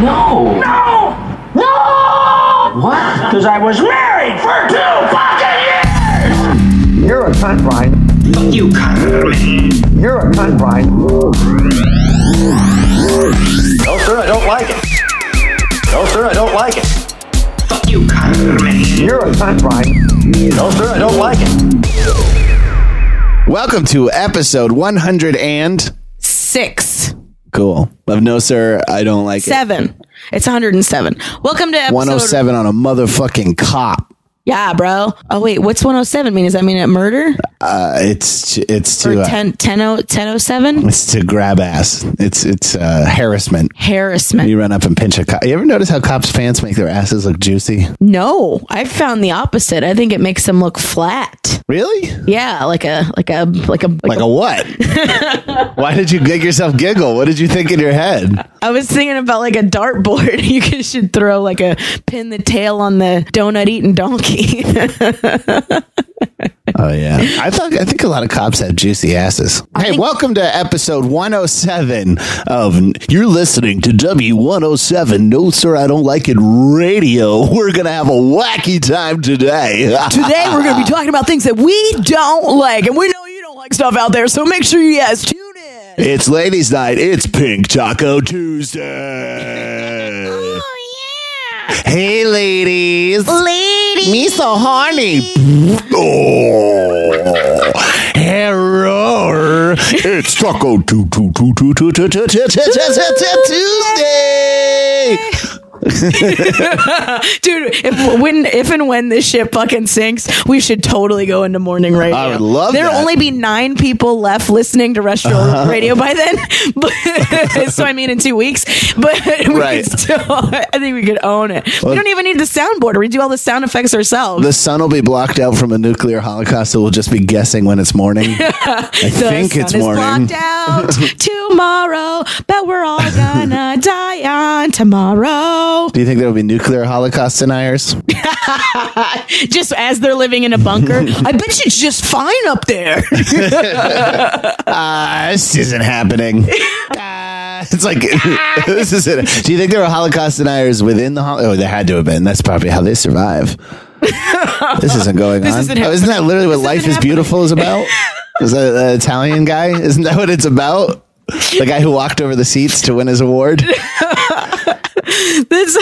No. No! No! What? Because I was married for two fucking years! You're a cunt, Brian. Fuck you, Carmen. You're a cunt, Brian. No, sir, I don't like it. No, sir, I don't like it. Fuck you, Carmen. You're a cunt, Brian. No, sir, I don't like it. Welcome to episode 100 and six, cool. Of no sir, I don't like it. seven. It's 107. Welcome to episode 107 on a motherfucking cop. Yeah, bro. Oh wait, what's 107 mean? Does that mean a murder Uh, it's it's or to uh, 10 10 1007? it's to grab ass. It's it's uh, harassment. Harassment. You run up and pinch a cop. You ever notice how cops' pants make their asses look juicy? No, I found the opposite. I think it makes them look flat. Really? Yeah, like a like a like a like, Like a, a what? Why did you make yourself giggle? What did you think in your head? I was thinking about like a dartboard. You should throw like a pin the tail on the donut eating donkey. Oh yeah, I thought I think a lot of cops have juicy asses. Hey, think- welcome to episode 107 of You're listening to W107. No, sir, I don't like it. Radio. We're gonna have a wacky time today. Today we're going to be talking about things that we don't like, and we know you don't like stuff out there. So make sure you guys tune in. it's ladies' night. It's Pink Taco Tuesday. Hey, ladies. Ladies. Me so horny. oh. Error. It's Taco Tuesday. Dude, if when if and when this shit fucking sinks, we should totally go into morning radio. I would love There'll that. Uh-huh. only be nine people left listening to terrestrial radio by then. But, so I mean, in two weeks. But we Right. could still, I think we could own it. we don't even need the soundboard. We do all the sound effects ourselves. The sun will be blocked out from a nuclear holocaust, so we'll just be guessing when it's morning. I The think sun it's morning. blocked out tomorrow, but we're all gonna die on tomorrow. Do you think there will be nuclear holocaust deniers? Just as they're living in a bunker. I bet you it's just fine up there. Ah, this isn't happening. Ah, it's like this isn't. Do you think there were Holocaust deniers within the? Hol- oh, there had to have been. That's probably how they survive. this isn't going This on. isn't oh, isn't that literally what Life is Beautiful is about? Is that an Italian guy? Isn't that what it's about? The guy who walked over the seats to win his award. This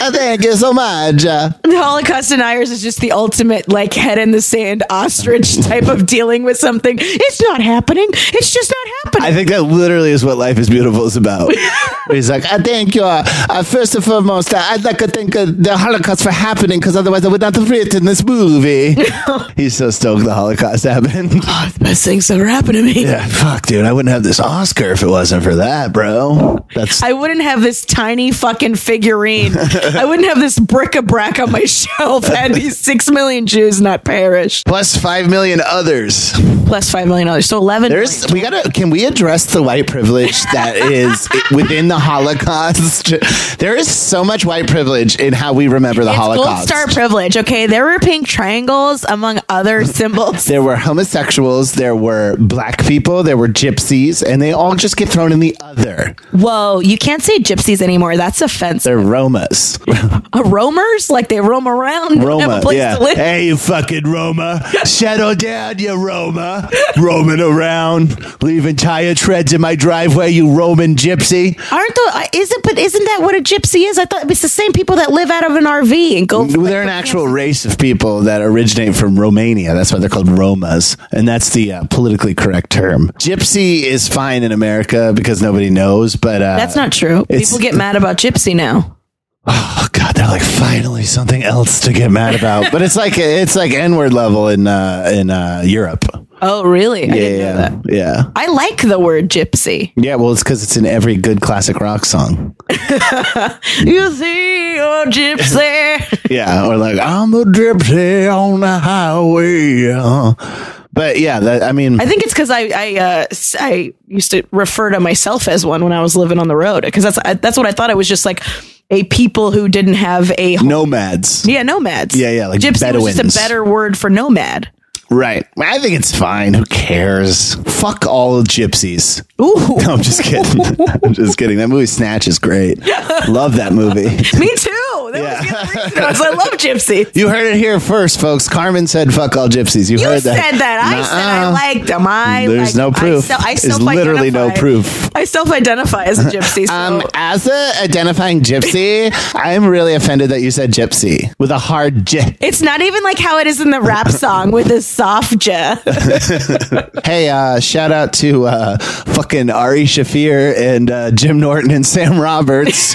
Oh, thank you so much. The Holocaust deniers is just the ultimate like head in the sand ostrich type of dealing with something. It's not happening. It's just not happening. I think that literally is what Life is Beautiful is about. He's like, I thank you. Uh, uh, first and foremost, uh, I'd like to thank uh, the Holocaust for happening because otherwise I would not have written this movie. He's so stoked the Holocaust happened. oh, the best things ever happened to me. yeah, fuck, dude. I wouldn't have this Oscar if it wasn't for that, bro. That's I wouldn't have this tiny fucking figurine. I wouldn't have this bric-a-brac on my shelf had these six million Jews not perished. plus five million others. Plus five million dollars. So eleven. There's we gotta. Can we address the white privilege that is within the Holocaust? There is so much white privilege in how we remember the it's Holocaust. gold star privilege. Okay, there were pink triangles among other symbols. There were homosexuals, there were black people, there were gypsies, and they all just get thrown in the other. Whoa, you can't say gypsies anymore. That's They're Romas. Uh, roamers, like they roam around, Roma, a place yeah. to live. Hey, you fucking Roma. Shadow down, you Roma. Roaming around, leaving tire treads in my driveway, you Roman gypsy. Aren't the uh, is it? But isn't that what a gypsy is? I thought it's the same people that live out of an RV and go. They're an actual race of people that originate from Romania. That's why they're called Romas. And that's the uh, politically correct term. Gypsy is fine in America because nobody knows, but uh, That's not true. People get mad about gypsy now. Oh God, they're like finally something else to get mad about. but it's like it's like N word level in uh, in uh, Europe. Oh, really? I Yeah, didn't know yeah, that. yeah. I like the word gypsy. Yeah, well, it's because it's in every good classic rock song. You see, a gypsy. Yeah, or like I'm a gypsy on the highway. uh. But yeah, that, I mean, I think it's because I I uh, I used to refer to myself as one when I was living on the road because that's I, that's what I thought it was just like a people who didn't have a home. nomads. yeah nomads Yeah, yeah, like gypsy was just a better word for nomad Right. I think it's fine. Who cares? Fuck all gypsies. Ooh. No, I'm just kidding. I'm just kidding. That movie Snatch is great. Love that movie. Me too. That Yeah. was the other reason I was- I love Gypsy. You heard it here first, folks. Carmen said, "Fuck all gypsies." You, You heard that? I said that. I said I liked them. I There's no them. proof. I, se- I There's literally no proof. I self-identify as a gypsy. So. Um, as a identifying gypsy, I'm really offended that you said gypsy with a hard j. it's not even like how it is in the rap song with a soft j. Hey, uh, shout out to uh, fucking Ari Shaffir and uh, Jim Norton and Sam Roberts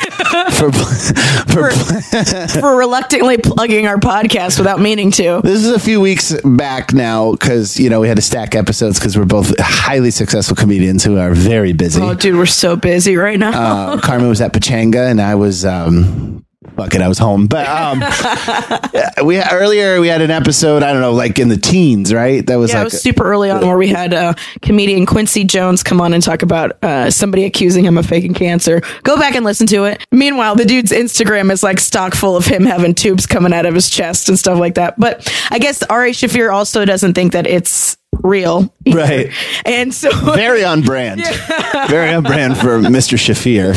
for for. for reluctantly plugging our podcast without meaning to. This is a few weeks back now because you know we had to stack episodes because we're both highly successful comedians who are very busy. Oh, dude, we're so busy right now. uh, Carmen was at Pachanga and I was um fuck it, I was home. But um we earlier we had an episode, I don't know, like in the teens, right? That was yeah, it like was super early on where we had uh, comedian Quincy Jones come on and talk about uh, somebody accusing him of faking cancer. Go back and listen to it. Meanwhile, the dude's Instagram is like stock full of him having tubes coming out of his chest and stuff like that. But I guess Ari Shaffir also doesn't think that it's real. Right. And so very on brand. Very on brand for Mr. Shaffir.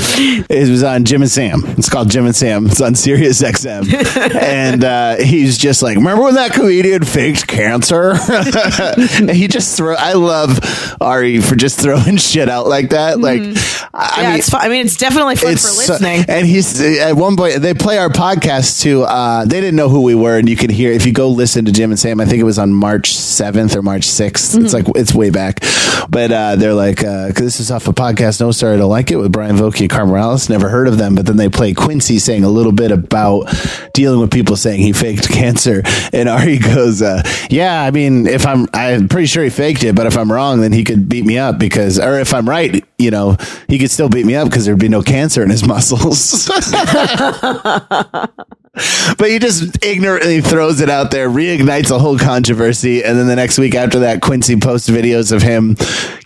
It was on Jim and Sam. It's called Jim and Sam. It's on Sirius XM. and uh, he's just like, remember when that comedian faked cancer? and he just throw I love Ari for just throwing shit out like that. Like I Mm-hmm. yeah, mean, it's fun. I mean, it's definitely fun for so- listening. and he's at one point they play our podcast too. Uh, they didn't know who we were, and you can hear if you go listen to Jim and Sam. I think it was on March seventh or March 6th Mm-hmm. It's like it's way back, but uh, they're like, uh, this is off a podcast. No, sorry, I don't like it with Brian Vokey and Carmen Morales. Never heard of them, but then they play Quincy saying a little bit about dealing with people saying he faked cancer, and Ari goes, uh, "Yeah, I mean, if I'm, I'm pretty sure he faked it, but if I'm wrong, then he could beat me up because, or if I'm right, you know, he could still beat me up because there'd be no cancer in his muscles." but he just ignorantly throws it out there, reignites a whole controversy, and then the next week after that, Quincy posts videos of him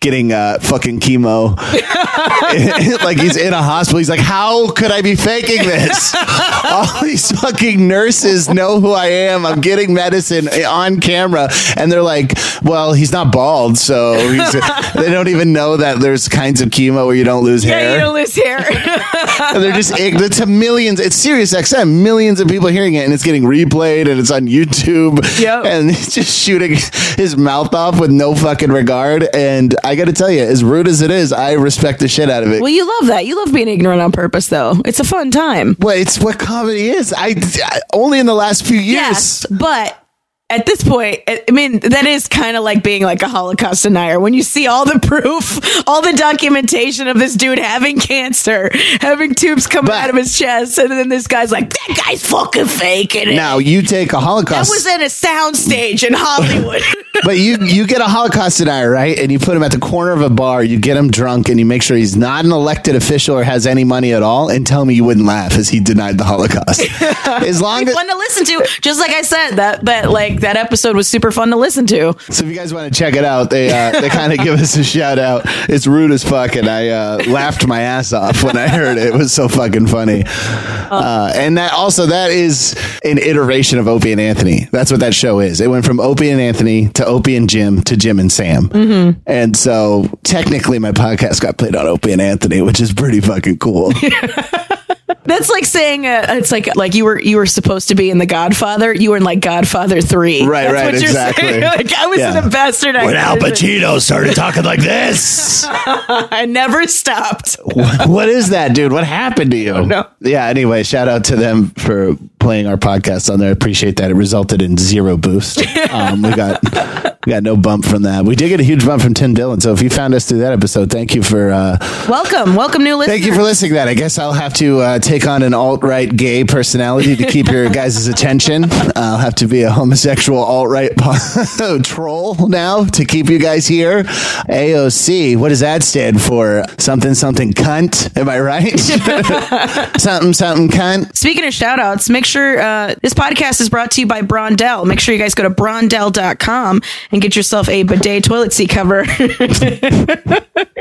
getting uh, fucking chemo, like he's in a hospital. He's like, "How could I be faking this? All these fucking nurses know who I am. I'm getting medicine on camera, and they're like, well, he's not bald, so he's, they don't even know that there's kinds of chemo where you don't lose yeah, hair." you don't lose hair. And they're just it's a millions. It's Sirius XM. Millions of people hearing it, and it's getting replayed, and it's on YouTube. Yep. And he's just shooting his mouth off with no fucking regard. And I got to tell you, as rude as it is, I respect the shit out of it. well, you love that. You love being ignorant on purpose, though. It's a fun time. well, it's what comedy is. I, I only in the last few years. Yes, but at this point, I mean, that is kind of like being like a Holocaust denier. When you see all the proof, all the documentation of this dude having cancer, having tubes coming But- out of his chest, and then this guy's like, that guy's fucking faking it. Now you take a Holocaust. that was in a soundstage in Hollywood. but you you get a Holocaust denier, right? And you put him at the corner of a bar, you get him drunk, and you make sure he's not an elected official or has any money at all, and tell me you wouldn't laugh as he denied the Holocaust. as long as fun to listen to. Just like I said, that that like that episode was super fun to listen to. so, if you guys want to check it out, they uh, they kind of give us a shout out. It's rude as fuck, and I uh, laughed my ass off when I heard it. It was so fucking funny. Uh, and that also that is an iteration of Opie and Anthony. That's what that show is. It went from Opie and Anthony to Opie and Jim to Jim and Sam. Mm-hmm. And so technically, my podcast got played on Opie and Anthony, which is pretty fucking cool. That's like saying uh, it's like like you were you were supposed to be in The Godfather. You were in like Godfather Three. Right, That's right, what you're exactly. saying. Like I was Yeah. in a bastard. when Al Pacino started talking like this. I never stopped. what is that, dude? What happened to you? know. Yeah. Anyway, shout out to them for playing our podcast on there. I appreciate that. It resulted in zero boost. Um, we got we got no bump from that. We did get a huge bump from Tim Dillon. So if you found us through that episode, thank you for uh, Welcome, welcome, new listeners. thank you for listening. To that I guess I'll have to uh, take on an alt right gay personality to keep your guys' attention. I'll have to be a homosexual alt right troll now to keep you guys here. AOC. What does that stand for? Something something cunt. Am I right? something something cunt. Speaking of shout outs, make sure uh, this podcast is brought to you by Brondell. Make sure you guys go to brondell.com and get yourself a bidet toilet seat cover.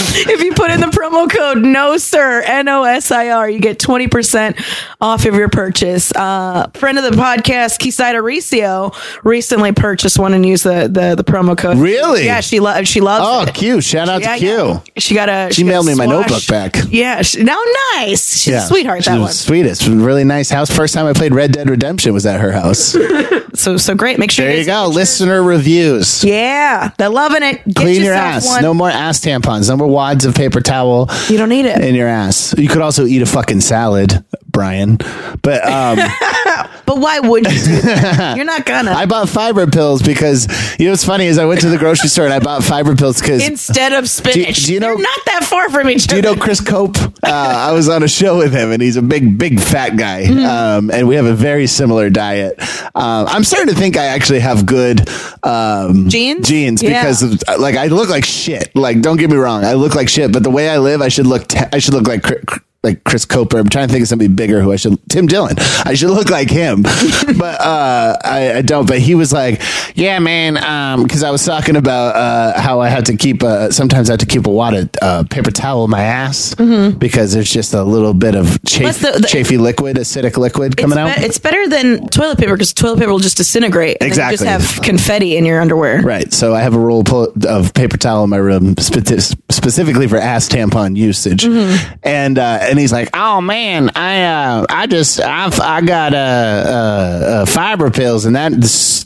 if you put in the promo code no sir n-o-s-i-r you get 20% off of your purchase uh friend of the podcast Kisida Recio recently purchased one and used the the, the promo code Really? yeah she loves she loves Oh, it Q! Shout out yeah, to Q. yeah. She got a. She got mailed a me my notebook back. Yeah. She, now nice. She's a sweetheart. She That one. Sweetest, really nice house. First time I played Red Dead Redemption was at her house. So so great. Make sure There you guys- go. Listener reviews. Yeah, they're loving it. Get Clean your ass. One. No more ass tampons. number wads of paper towel you don't need it. in your ass. You could also eat a fucking salad, Brian. But um, But why would you do that? You're not gonna. I bought fiber pills because you know what's funny is I went to the grocery store and I bought fiber pills because Instead of spinach. do you know- They're not that far from each Do you know Chris Cope? Uh, I was on a show with him, and he's a big, big fat guy. Mm-hmm. Um, and we have a very similar diet. Um, I'm starting to think I actually have good um, Genes? Genes Yeah. because, of, like, I look like shit. Like, don't get me wrong, I look like shit. But the way I live, I should look. Te- I should look like. Cr- cr- like Chris Coper. I'm trying to think of somebody bigger who I should. Tim Dillon. I should look like him, but uh, I, I don't. But he was like, "Yeah, man," because I was talking about uh, how I had to keep. Uh, sometimes I have to keep a wad of uh, paper towel in my ass because there's just a little bit of chafe, the- the- chafy liquid, acidic liquid It's, coming out. be- it's better than toilet paper because toilet paper will just disintegrate. and Exactly. You just have confetti in your underwear. Right. So I have a roll of paper towel in my room spe- specifically for ass tampon usage. Mm-hmm. And uh, and he's like, "Oh man, I uh, I just I've, I got uh, uh, uh, fiber pills and that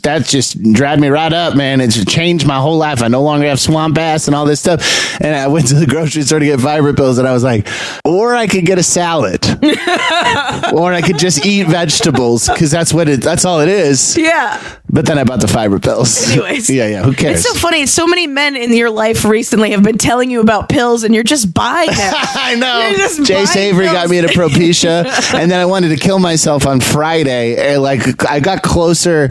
that just dried me right up, man. It's changed my whole life. I no longer have swamp ass and all this stuff." And I went to the grocery store to get fiber pills and I was like, "Or I could get a salad." or I could just eat vegetables because that's what it that's all it is. Yeah. But then I bought the fiber pills. Anyways. yeah, yeah. Who cares? It's so funny. So many men in your life recently have been telling you about pills, and you're just buying them. I know. Jay Savory got me to Propecia, and then I wanted to kill myself on Friday. And like I got closer.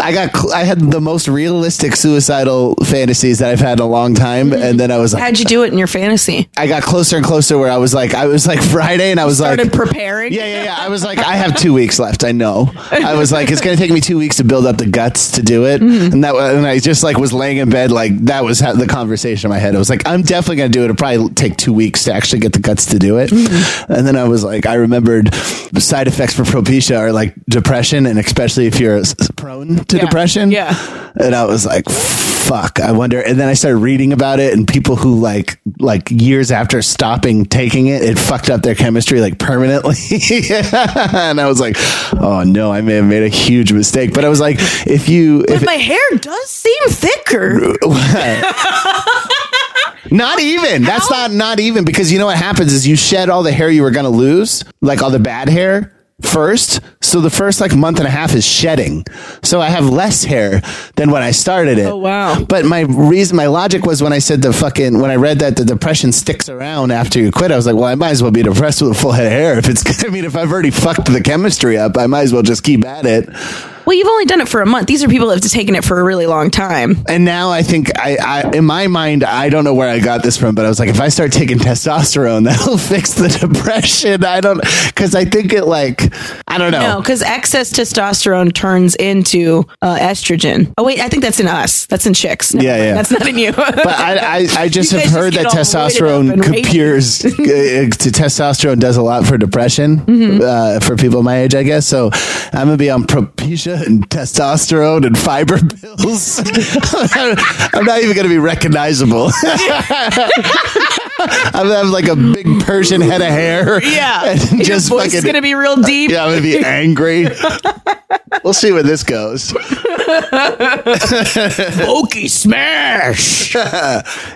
I got. Cl- I had the most realistic suicidal fantasies that I've had in a long time, mm-hmm. and then I was like, How'd you do it in your fantasy? I got closer and closer where I was like, I was like Friday, and I was Started like. preparing. Yeah, yeah, yeah. I was like, I have two weeks left. I know. I was like, it's gonna take me two weeks to build up the guts to do it, Mm-hmm. and that, and I just like was laying in bed, like that was ha- the conversation in my head. I was like, I'm definitely gonna do it. It'll probably take two weeks to actually get the guts to do it, Mm-hmm. and then I was like, I remembered side effects for Propecia are like depression, and especially if you're prone to Yeah. depression. Yeah. and I was like. Fuck, I wonder. And then I started reading about it, and people who like like years after stopping taking it, it fucked up their chemistry like permanently. and I was like, oh no, I may have made a huge mistake. But I was like, if you, if But my hair does seem thicker. not even, that's not not even because you know what happens is you shed all the hair you were gonna lose, like all the bad hair first. So the first like month and a half is shedding. So I have less hair than when I started it. Oh, wow. But my reason, my logic was when I said the fucking when I read that the depression sticks around after you quit, I was like, well, I might as well be depressed with a full head of hair. If it's, I mean, if I've already fucked the chemistry up, I might as well just keep at it. Well, you've only done it for a month. These are people that have taken it for a really long time. And now I think I, I, in my mind, I don't know where I got this from, but I was like, if I start taking testosterone, that'll fix the depression. I don't, because I think it like, I don't know. No, because excess testosterone turns into uh, estrogen. Oh wait, I think that's in us. That's in chicks. Never Yeah, mind. yeah. That's not in you. But I, I, I just You have guys heard just that get all weighted up testosterone and appears uh, to testosterone does a lot for depression Mm-hmm. uh, for people my age, I guess. So I'm gonna be on Propecia and testosterone and fiber pills. I'm not even gonna be recognizable. I'm gonna have like a big Persian head of hair. yeah, and your just voice fucking is gonna be real deep. yeah, I'm gonna be angry. we'll see where this goes. Okie smash.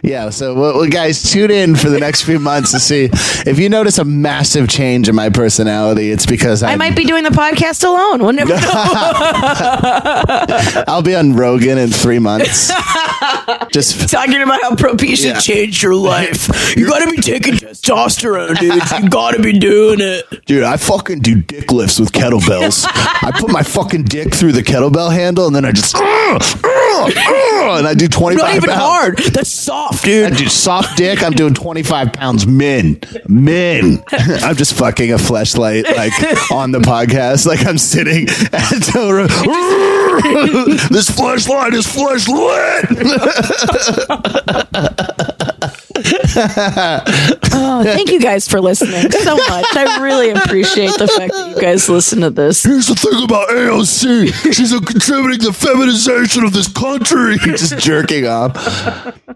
Yeah, so well, well, guys, tune in for the next few months to see if you notice a massive change in my personality. It's because I, I might be doing the podcast alone. We'll never know. I'll be on Rogan in three months. Just Talking about how Propecia Yeah. changed your life. You gotta be taking testosterone, dude. You gotta be doing it. dude, I fucking do dick lifts with kettlebells. I put my fucking dick through the kettlebell handle, and then I just and I do twenty Not five even pounds. hard. That's soft, dude. I do soft dick. I'm doing 25 pounds min. Min. I'm just fucking a fleshlight like on the podcast. Like I'm sitting at Torah. this fleshlight is flesh lit. Oh, thank you guys for listening so much. I really appreciate the fact that you guys listen to this. Here's the thing about AOC. She's a contributing to feminization of this country. Just jerking off.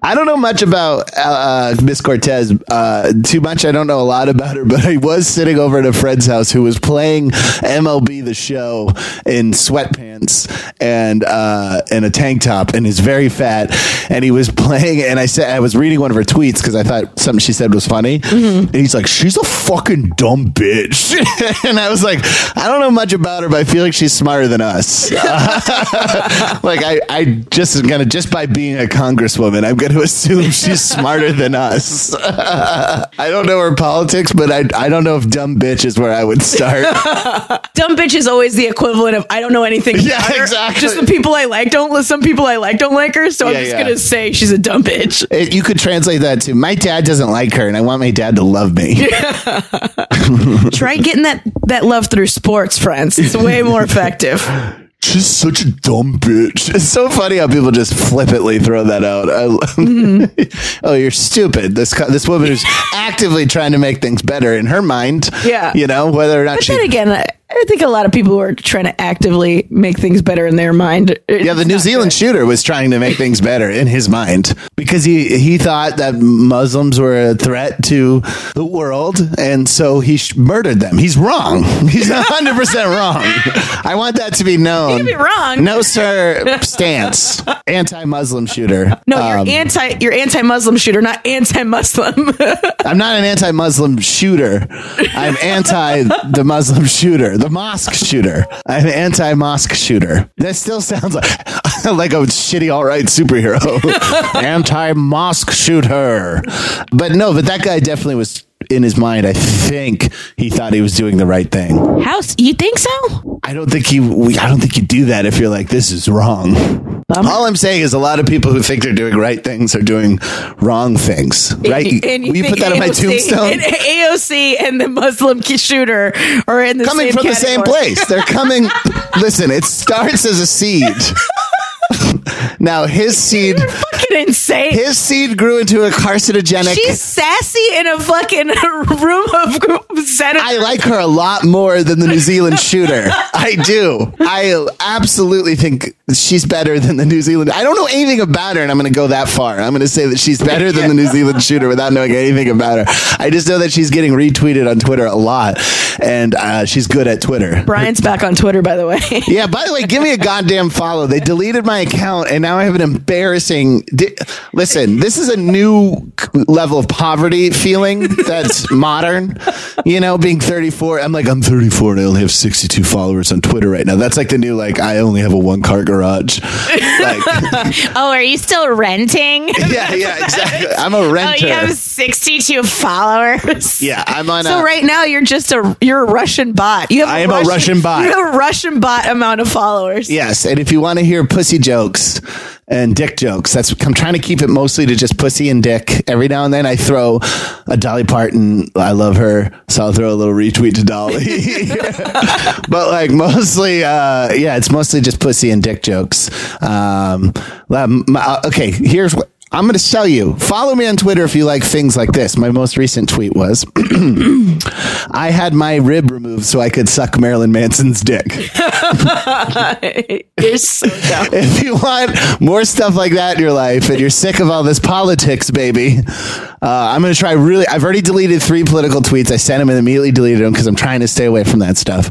I don't know much about uh, Miss Cortez. Uh, too much. I don't know a lot about her, but I was sitting over at a friend's house who was playing MLB the Show in sweatpants and uh, and a tank top, and is very fat. And he was playing, and I said I was reading one of her tweets because I thought something she said was funny. And he's like, "She's a fucking dumb bitch," and I was like, "I don't know much about her, but I feel like she's smarter than us." like I, I just gonna just by being a congresswoman, I'm gonna assume she's smarter than us. I don't know her politics, but I, I don't know if dumb bitch is where I would start. Dumb bitch is always the equivalent of I don't know anything. Yeah, about her. exactly. Just the people I like don't. Some people I like don't like her, so I'm just yeah. gonna say she's a dumb bitch. It- you could translate that to my dad doesn't like her, and I want my dad to love me. Try getting that that love through sports, friends. It's way more effective. She's such a dumb bitch. It's so funny how people just flippantly throw that out. I, mm-hmm. oh, you're stupid. This this woman is actively trying to make things better in her mind. Yeah. you know whether or not But she. then again, I, think a lot of people are trying to actively make things better in their mind. Yeah, the New Zealand shooter was trying to make things better in his mind because he he thought that Muslims were a threat to the world, and so he sh- murdered them. He's wrong. He's hundred percent wrong. I want that to be known. could be wrong. No, sir. Stance. Anti-Muslim shooter. No, Um, you're anti. You're anti-Muslim shooter, not anti-Muslim. I'm not an anti-Muslim shooter. I'm anti the Muslim shooter, the mosque shooter. I'm an anti-mosque shooter. That still sounds like like a shitty all right superhero. anti-mosque shooter. But no, but that guy definitely was in his mind. I think he thought he was doing the right thing. How you think so? I don't think he. we- I don't think you do that if you're like this is wrong. Bummer. All I'm saying is a lot of people who think they're doing right things are doing wrong things. Right? And Will you think put that on my AOC tombstone? And AOC and the Muslim ki- shooter are in the coming same from the same category. place. They're coming. listen, it starts as a seed. now his seed, Fucking insane. his seed grew into a carcinogenic. She's sassy in a fucking room of senators. I like her a lot more than the New Zealand shooter. I do. I absolutely think she's better than the New Zealand. I don't know anything about her, and I'm going to go that far. I'm going to say that she's better than the New Zealand shooter without knowing anything about her. I just know that she's getting retweeted on Twitter a lot, and uh, she's good at Twitter. Brian's back on Twitter, by the way. Yeah, by the way, give me a goddamn follow. They deleted my account and now I have an embarrassing. Di- Listen, this is a new level of poverty feeling that's modern. You know, being 34, I'm like, I'm 34 and I only have 62 followers on Twitter right now. That's like the new, like, I only have a one car garage. Like, Oh, are you still renting? yeah, yeah, exactly. I'm a renter. Oh, you have 62 followers. yeah, I'm on So a. right now you're just a you're a Russian bot. You have I am a Russian bot. You have a Russian bot amount of followers. Yes, and if you want to hear pussy jokes and dick jokes, that's I'm trying to keep it mostly to just pussy and dick. Every now and then I throw a Dolly Parton. I love her, so I'll throw a little retweet to Dolly. but like mostly, uh, yeah, it's mostly just pussy and dick jokes. Um, um, okay, here's what. I'm going to sell you. Follow me on Twitter if you like things like this. My most recent tweet was I had my rib removed so I could suck Marilyn Manson's dick. You're so dumb. if you want more stuff like that in your life and you're sick of all this politics, baby, uh, I'm going to try really. I've already deleted three political tweets. I sent them and immediately deleted them because I'm trying to stay away from that stuff.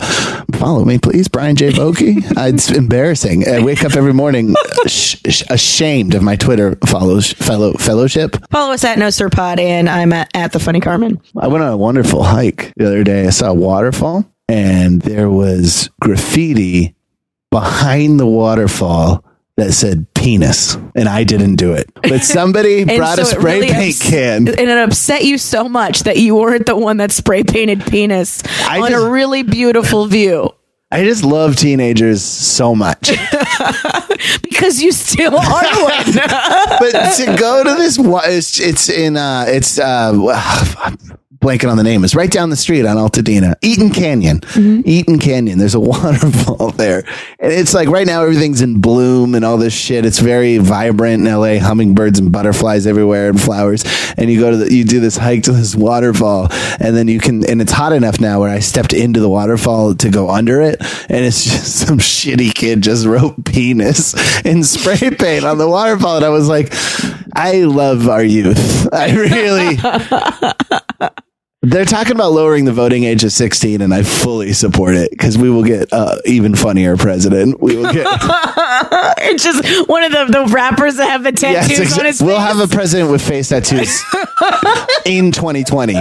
Follow me, please, Brian J. Vokey. Uh, it's embarrassing. I wake up every morning uh, sh- sh- ashamed of my Twitter follows, fellow fellowship. Follow us at No Sir Pod, and I'm at, at the Funny Carmen. I went on a wonderful hike the other day. I saw a waterfall and there was graffiti behind the waterfall that said penis. And I didn't do it. But somebody brought a so it spray really paint ups- can. and it upset you so much that you weren't the one that spray painted penis I on just- a really beautiful view. I just love teenagers so much. because you still are one. but to go to this, it's, it's in, uh, it's, uh, blanking on the name. It's right down the street on Altadena, Eaton Canyon. Mm-hmm. Eaton Canyon. There's a waterfall there, and it's like right now everything's in bloom and all this shit. It's very vibrant in LA. Hummingbirds and butterflies everywhere and flowers. And you go to the, you do this hike to this waterfall, and then you can, and it's hot enough now where I stepped into the waterfall to go under it, and it's just some shitty kid just wrote penis in spray paint on the waterfall, and I was like, I love our youth. I really. They're talking about lowering the voting age to 16, and I fully support it because we will get uh, even funnier president. We will get. it's just one of the, the rappers that have the tattoos Yes, on his exa- we'll have a president with face tattoos in 2020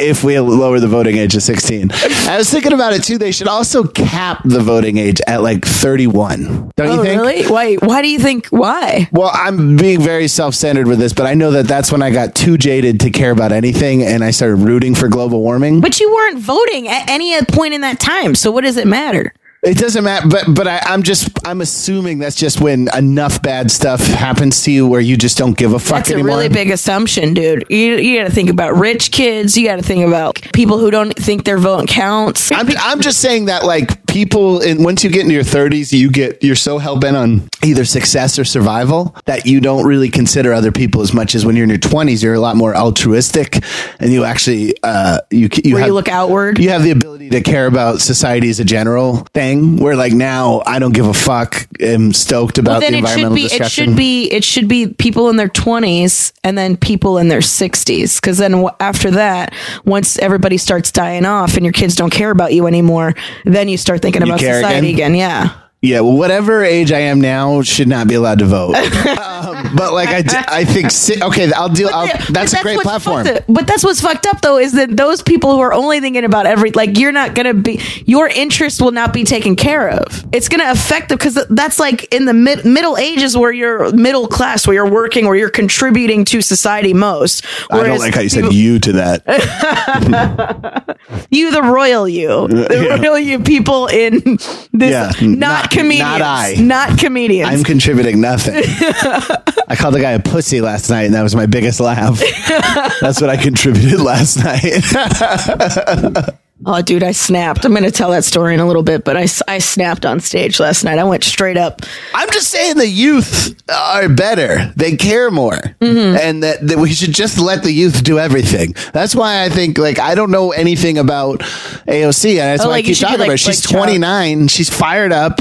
if we lower the voting age to 16. I was thinking about it too. They should also cap the voting age at like 31. Don't you oh, think? really? Why? Why do you think? Why? Well, I'm being very self centered with this, but I know that that's when I got too jaded to care about anything and I started rooting for global warming. But you weren't voting at any point in that time. So what does it matter? It doesn't matter, but but I, I'm just I'm assuming that's just when enough bad stuff happens to you where you just don't give a fuck That's a anymore. really big assumption, dude. You, you got to think about rich kids. You got to think about people who don't think their vote counts. I'm I'm just saying that like people in once you get into your 30s, you get you're so hell bent on either success or survival that you don't really consider other people as much as when you're in your 20s. You're a lot more altruistic, and you actually uh you you Where have, you look outward. You have the ability to care about society as a general thing. Where like now I don't give a fuck. I'm stoked about Well, then the it should environmental be it should be it should be people in their 20s and then people in their 60s because then w- after that once everybody starts dying off and your kids don't care about you anymore then you start thinking about society again? again, yeah Yeah, well, whatever age I am now should not be allowed to vote. um, but like I, d- I think si- okay, I'll deal. I'll, But that's a great platform. up- But that's what's fucked up though is that those people who are only thinking about every like you're not gonna be your interest will not be taken care of. It's gonna affect them because that's like in the mid, middle ages where you're middle class, where you're working, where you're contributing to society most. I don't like how you said people- you to that. you, the royal you, the Yeah. royal you people in this Yeah, not, not- comedians, not I. not comedians. I'm contributing nothing. I called the guy a pussy last night, and that was my biggest laugh. That's what I contributed last night. Oh, dude, I snapped. I'm going to tell that story in a little bit, but I, I snapped on stage last night. I went straight up. I'm just saying the youth are better. They care more, Mm-hmm. and that, that we should just let the youth do everything. That's why I think like I don't know anything about AOC, and that's Oh, why like, I keep talking like- about. Her. She's like Chuck. 29. She's fired up.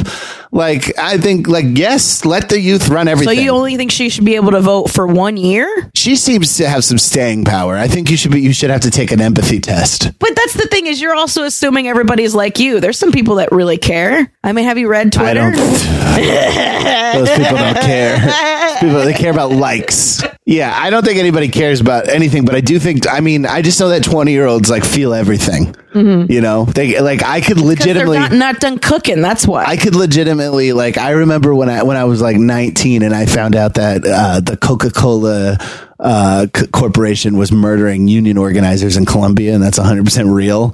Like I think like yes, let the youth run everything. So you only think she should be able to vote for one year? she seems to have some staying power. I think you should be. You should have to take an empathy test. But that's the thing is you're also assuming everybody's like you. There's some people that really care. I mean, have you read Twitter? I don't. Those people don't care. People they care about likes. Yeah, I don't think anybody cares about anything, but I do think. I mean, I just know that twenty year olds like feel everything. You know, they like I could Mm-hmm. Legitimately. not, not done cooking. That's why. I could legitimately like I remember when I when I was like 19 and I found out that uh, the Coca-Cola uh, c- corporation was murdering union organizers in Colombia and that's 100% real.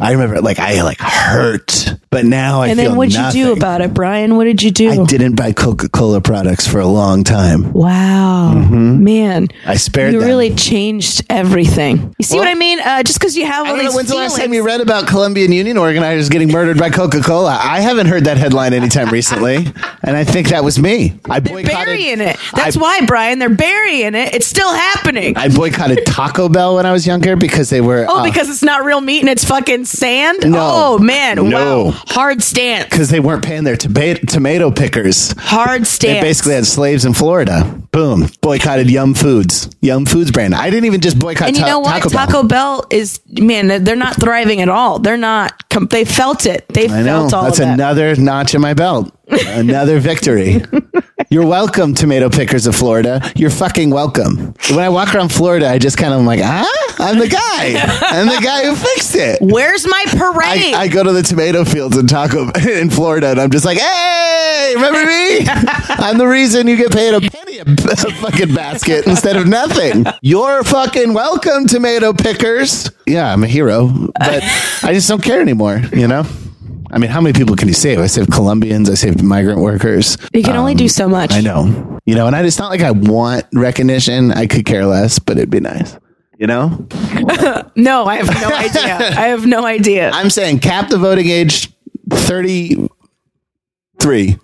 I remember like I like hurt, but now I Mm-hmm. and then what'd you do about it, Brian? What did you do? I didn't buy Coca-Cola products for a long time. Wow, man, I spared you them. really changed everything. You see Well- what I mean? Uh, just because you have I all know these when's the last time you read about Colombian union organizers getting murdered by Coca-Cola. I haven't heard that headline anytime recently, and I think that was me. I They're burying it. That's I- why, Brian. They're burying it. It's still happening. I boycotted Taco Bell when I was younger because they were oh, uh, because it's not real meat and it's fucking sand. No. Oh man, No. wow, hard stance. because they weren't paying their tomato tomato pickers. Hard stance. They basically had slaves in Florida. Boom, boycotted Yum Foods, Yum Foods brand. I didn't even just boycott. and you Ta- know what? Taco Bell. Taco Bell is man. They're not thriving at all. They're not. Com- they felt it. They I know felt all that's of that. another notch in my belt. Another victory. You're welcome, tomato pickers of Florida. You're fucking welcome. When I walk around Florida, I just kind of am like, ah, I'm the guy. I'm the guy who fixed it. Where's my parade? I, I go to the tomato fields in Taco in Florida, and I'm just like, "Hey, remember me? I'm the reason you get paid a penny a, a fucking basket instead of nothing. You're fucking welcome, tomato pickers. Yeah, I'm a hero, but I just don't care anymore. You know, I mean, how many people can you save? I saved Colombians. I saved migrant workers. You can only do um, so much. I know. You know, and I, it's not like I want recognition. I could care less, but it'd be nice. You know? No, I have no idea. I have no idea. I'm saying cap the voting age 33.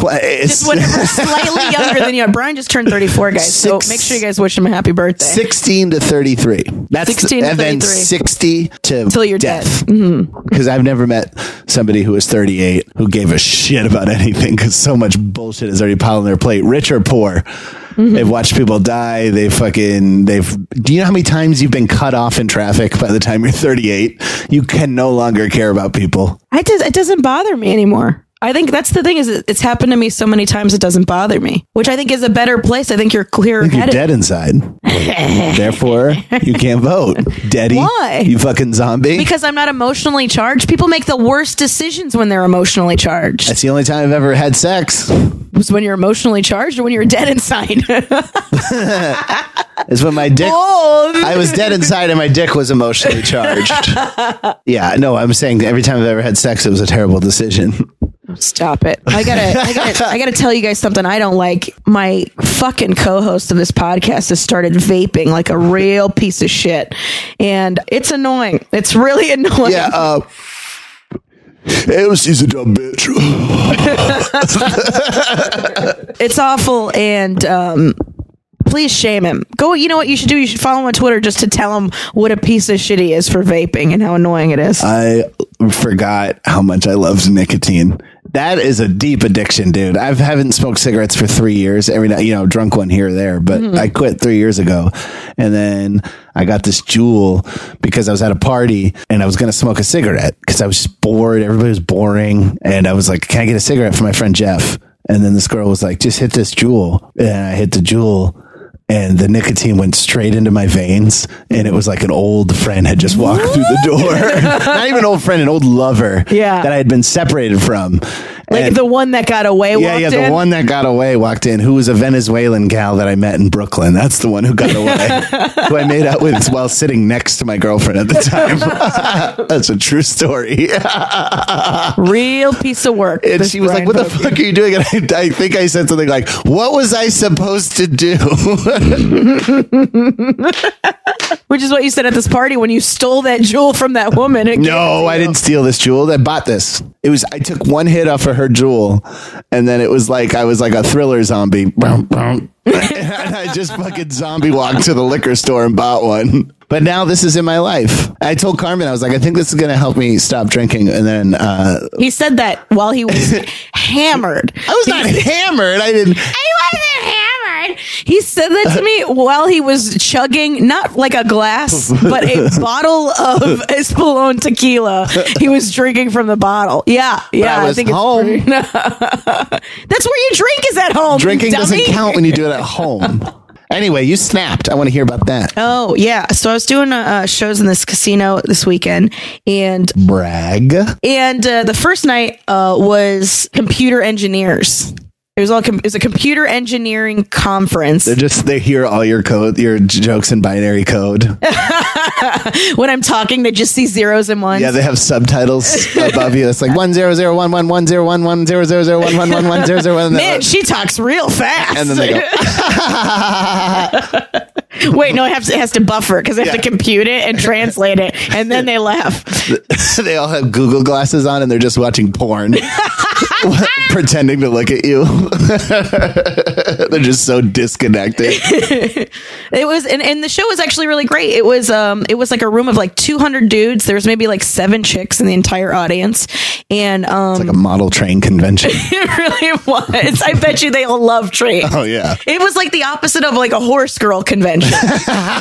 Tw- Just whatever, slightly younger than you. are. Brian just turned 34, guys. So Six- make sure you guys wish him a happy birthday. 16 to 33. That's 16 to and then 33. 60 to Till you're death. dead. Mm-hmm. Because I've never met somebody who was 38 who gave a shit about anything because so much bullshit is already piled on their plate, rich or poor. Mm-hmm. They've watched people die. They fucking, they've, do you know how many times you've been cut off in traffic by the time you're 38? You can no longer care about people. I just, it doesn't bother me anymore. I think that's the thing is it's happened to me so many times it doesn't bother me, which I think is a better place. I think you're clear You're dead inside. Therefore, you can't vote. Daddy. Why? You fucking zombie. Because I'm not emotionally charged. People make the worst decisions when they're emotionally charged. That's the only time I've ever had sex. Was when you're emotionally charged or when you're dead inside. Is when my dick. oh, I was dead inside and my dick was emotionally charged. Yeah, no, I'm saying every time I've ever had sex, it was a terrible decision. Stop it. I gotta, I gotta, I gotta tell you guys something I don't like. My fucking co-host of this podcast has started vaping like a real piece of shit. And it's annoying. It's really annoying. Yeah, uh. AMC's a dumb bitch. It's awful and um please shame him. Go you know what you should do? You should follow him on Twitter just to tell him what a piece of shit he is for vaping and how annoying it is. I forgot how much I loved nicotine. That is a deep addiction, dude. I haven't smoked cigarettes for three years. Every night, you know, drunk one here or there, but mm-hmm. I quit three years ago. And then I got this Juul because I was at a party and I was going to smoke a cigarette because I was just bored. Everybody was boring. And I was like, can I get a cigarette for my friend Jeff? And then this girl was like, just hit this Juul. And I hit the Juul and the nicotine went straight into my veins and it was like an old friend had just walked through the door. Not even an old friend an old lover Yeah. that i had been separated from like And- the one that got away yeah yeah the in. one that got away walked in who was a venezuelan gal that i met in brooklyn that's the one who got away who i made out with while sitting next to my girlfriend at the time that's a true story Real piece of work. and she was like, Brian "What the fuck are you doing?" And I, I think I said something like, "What was I supposed to do?" Which is what you said at this party when you stole that Juul from that woman. and gave it No, I didn't steal this Juul. I bought this. It was I took one hit off of her Juul, and then it was like I was like a thriller zombie. Boom, boom. and I just fucking zombie walked to the liquor store and bought one. But now this is in my life. I told Carmen I was like, I think this is gonna help me stop drinking. And then uh, He said that while he was hammered. I was not hammered. I didn't. He He said that to me while he was chugging, not like a glass, but a bottle of Espolón tequila. He was drinking from the bottle. Yeah, yeah. I was think home. it's That's where you drink is at home. Drinking doesn't count when you do it at home. Anyway, you snapped. I want to hear about that. Oh yeah, so I was doing uh, shows in this casino this weekend, and Brag. and uh, the first night uh, was computer engineers. It was all com- it was a computer engineering conference. They're just they hear all your code, your j- jokes in binary code. when I'm talking, they just see zeros and ones. Yeah, they have subtitles above you. It's like one zero zero one one one zero one one zero zero zero one one one one zero zero one. Man, she talks real fast. And then they go. Wait, no, it has, it has to buffer because they have Yeah. to compute it and translate it, and then they laugh. they all have Google glasses on and they're just watching porn, pretending to look at you. they're just so disconnected. It was, and, and the show was actually really great. It was, um, it was like a room of like 200 dudes. There was maybe like seven chicks in the entire audience, and um, it's Like a model train convention. it really was. I bet you they all love trains. Oh yeah. It was like the opposite of like a horse girl convention. You,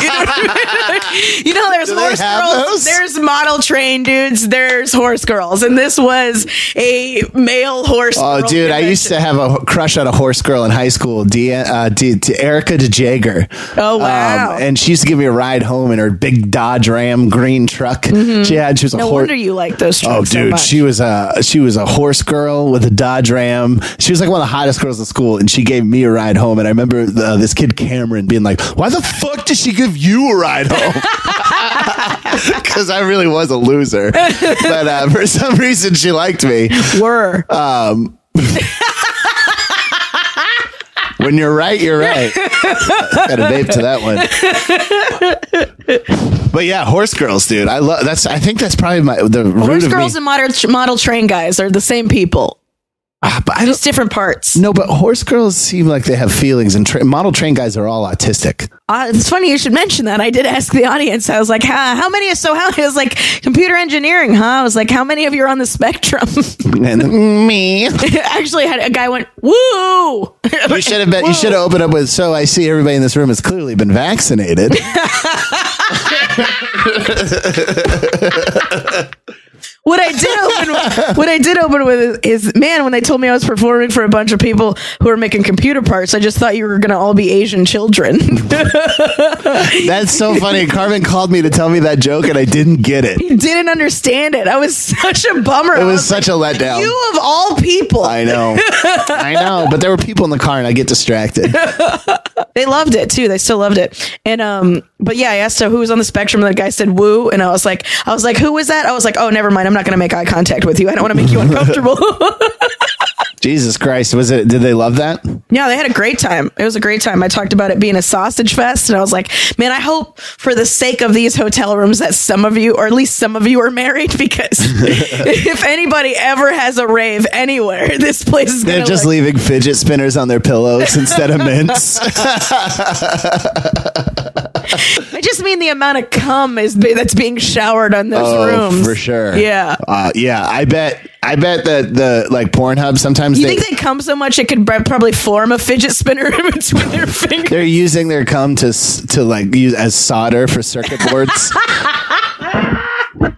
know, you know, there's horse girls, those? there's model train dudes, there's horse girls, and this was a male horse. Oh, dude, I used to have a crush on a horse girl in high school, De- uh, De- Erica DeJager. Oh, wow. and she used to give me a ride home in her big Dodge Ram green truck. She had, she was a Mm-hmm. No horse. wonder you like those. Oh, trucks so dude, much. she was a she was a horse girl with a Dodge Ram. She was like one of the hottest girls in school, and she gave me a ride home. And I remember the, this kid Cameron being like, "Why the fuck did she give you a ride home?" because I really was a loser. But uh, for some reason, she liked me. Were. When you're right, you're right. Got a vape to that one. But yeah, horse girls, dude. I love that's. I think that's probably my the root Horse of girls me. and model, model train guys are the same people. Ah, but I don't, Just different parts. no, but horse girls seem like they have feelings, and tra- model train guys are all autistic. Uh, it's funny you should mention that. I did ask the audience. I was like, how, how many? So how? It was like computer engineering, huh? I was like, how many of you are on the spectrum? And me. Actually, had a guy went, woo. You should have been. You should have opened up with. So I see everybody in this room has clearly been vaccinated. What I did open, with, what I did open with is, man, when they told me I was performing for a bunch of people who are making computer parts, I just thought you were going to all be Asian children. That's so funny. Carmen called me to tell me that joke, and I didn't get it. Didn't understand it. I was such a bummer. It was such a letdown. you of all people. I know. I know. But there were people in the car, and I get distracted. They loved it too. They still loved it. And um, but yeah, I asked her who was on the spectrum. And the guy said woo, and I was like, I was like, who was that? I was like, oh, never mind. I'm not going to make eye contact with you. I don't want to make you uncomfortable. Jesus Christ. Was it? Did they love that? yeah, they had a great time. It was a great time. I talked about it being a sausage fest, and I was like, man, I hope for the sake of these hotel rooms that some of you, or at least some of you, are married because if anybody ever has a rave anywhere, this place is They're just look- leaving fidget spinners on their pillows instead of mints. I just mean the amount of cum is that's being showered on those Oh, rooms for sure. Yeah. Uh, yeah. I bet. I bet that the like Pornhub sometimes You they, think they come so much it could probably form a fidget spinner in between their fingers? they're using their cum to to like use as solder for circuit boards.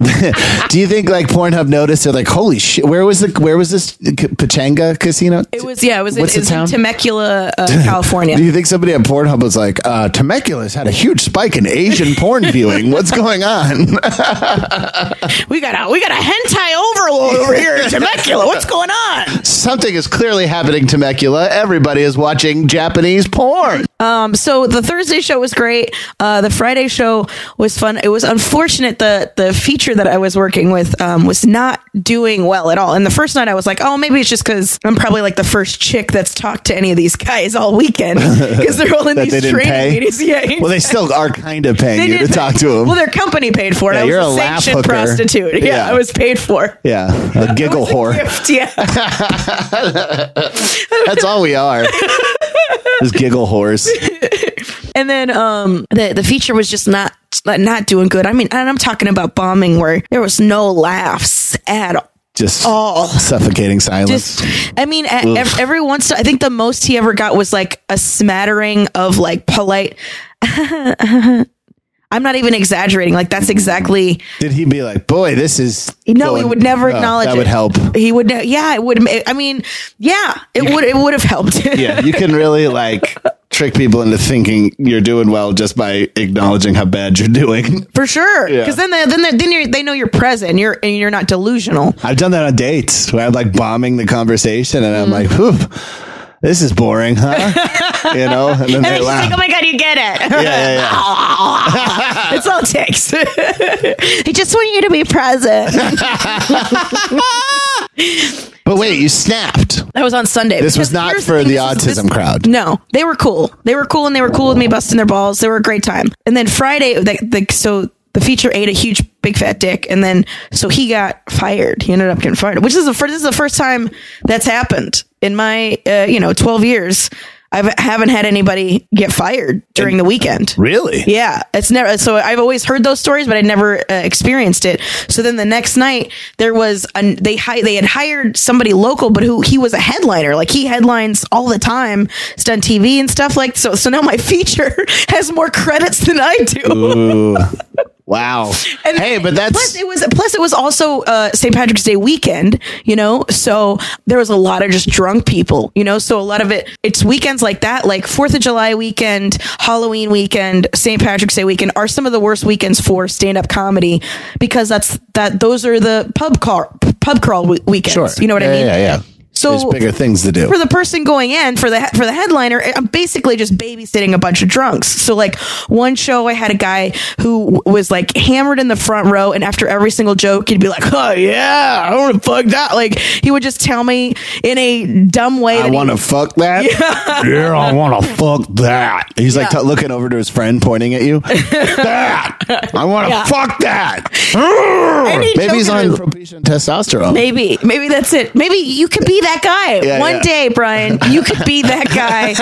Do you think like Pornhub noticed? They're like, "Holy shit! Where was the where was this Pechanga casino?" It was yeah, it was, in, What's it was in? Temecula, uh, California. Do you think somebody at Pornhub was like, uh, Temecula's had a huge spike in Asian porn viewing? What's going on? we got a we got a hentai overload over here in Temecula. What's going on? Something is clearly happening, Temecula. Everybody is watching Japanese porn. Um, so the Thursday show was great. Uh, the Friday show was fun. It was unfortunate the the feature that I was working with um, was not doing well at all. And the first night I was like, oh, maybe it's just because I'm probably like the first chick that's talked to any of these guys all weekend because they're all in they these didn't training pay? meetings. Yeah, Well, they still are kind of paying They you to talk to them. Well, their company paid for it. Yeah, I was you're a a laugh sanctioned hooker. prostitute. Yeah, Yeah. I was paid for. yeah, a giggle whore. Gift, yeah. That's all we are. Just giggle whores. And then um the the feature was just not not doing good. I mean, and I'm talking about bombing where there was no laughs at all. Just Oh. suffocating silence. Just, I mean, ev- every once, I think the most he ever got was like a smattering of like polite. I'm not even exaggerating. Like that's exactly. Did he be like, boy, this is. No, he would never Oh, acknowledge. That it. would help. He would. Yeah, it would. I mean, yeah, it would. It would have helped. Yeah, you can really like trick people into thinking you're doing well just by acknowledging how bad you're doing. for sure. Yeah. Because then, they, then, they, then you're, they know you're present. You're and you're not delusional. I've done that on dates where I'm like bombing the conversation and I'm Mm. like, whew, this is boring, huh? you know, and then And they she's laugh. like, "Oh my god, you get it." yeah, yeah, yeah. That's all it takes. I just want you to be present. But wait, you snapped. That was on Sunday. This was not for thing, the this is- autism this- crowd. No, they were cool. They were cool, and they were cool with me busting their balls. They were a great time. And then Friday, the, the, so the feature ate a huge big fat dick, and then so he got fired. He ended up getting fired, which is the first. This is the first time that's happened in my uh, you know twelve years. I haven't had anybody get fired during the weekend. Really? Yeah, it's never. So I've always heard those stories, but I never uh, experienced it. So then the next night there was an they hi- they had hired somebody local, but who he was a headliner. Like he headlines all the time. He's done TV and stuff like so. So now my feature has more credits than I do. Wow. And hey, but that's plus it was plus it was also uh, St. Patrick's Day weekend, you know. So there was a lot of just drunk people, you know. So a lot of it, it's weekends like that, like Fourth of July weekend, Halloween weekend, St. Patrick's Day weekend, are some of the worst weekends for stand up comedy because that's that those are the pub crawl pub crawl we- weekends. sure. You know what yeah, I mean? Yeah, yeah. So There's bigger things to do. for the person going in for the for the headliner, I'm basically just babysitting a bunch of drunks. So like one show, I had a guy who was like hammered in the front row, and after every single joke, he'd be like, "Oh yeah, I want to fuck that." Like he would just tell me in a dumb way. I want to fuck that. Yeah, I want to fuck that. He's like Yeah. t- looking over to his friend, pointing at you. that I want to Yeah. fuck that. Maybe he's on testosterone. Maybe, maybe that's it. Maybe you could be that guy Yeah, one yeah. day, Brian. You could be that guy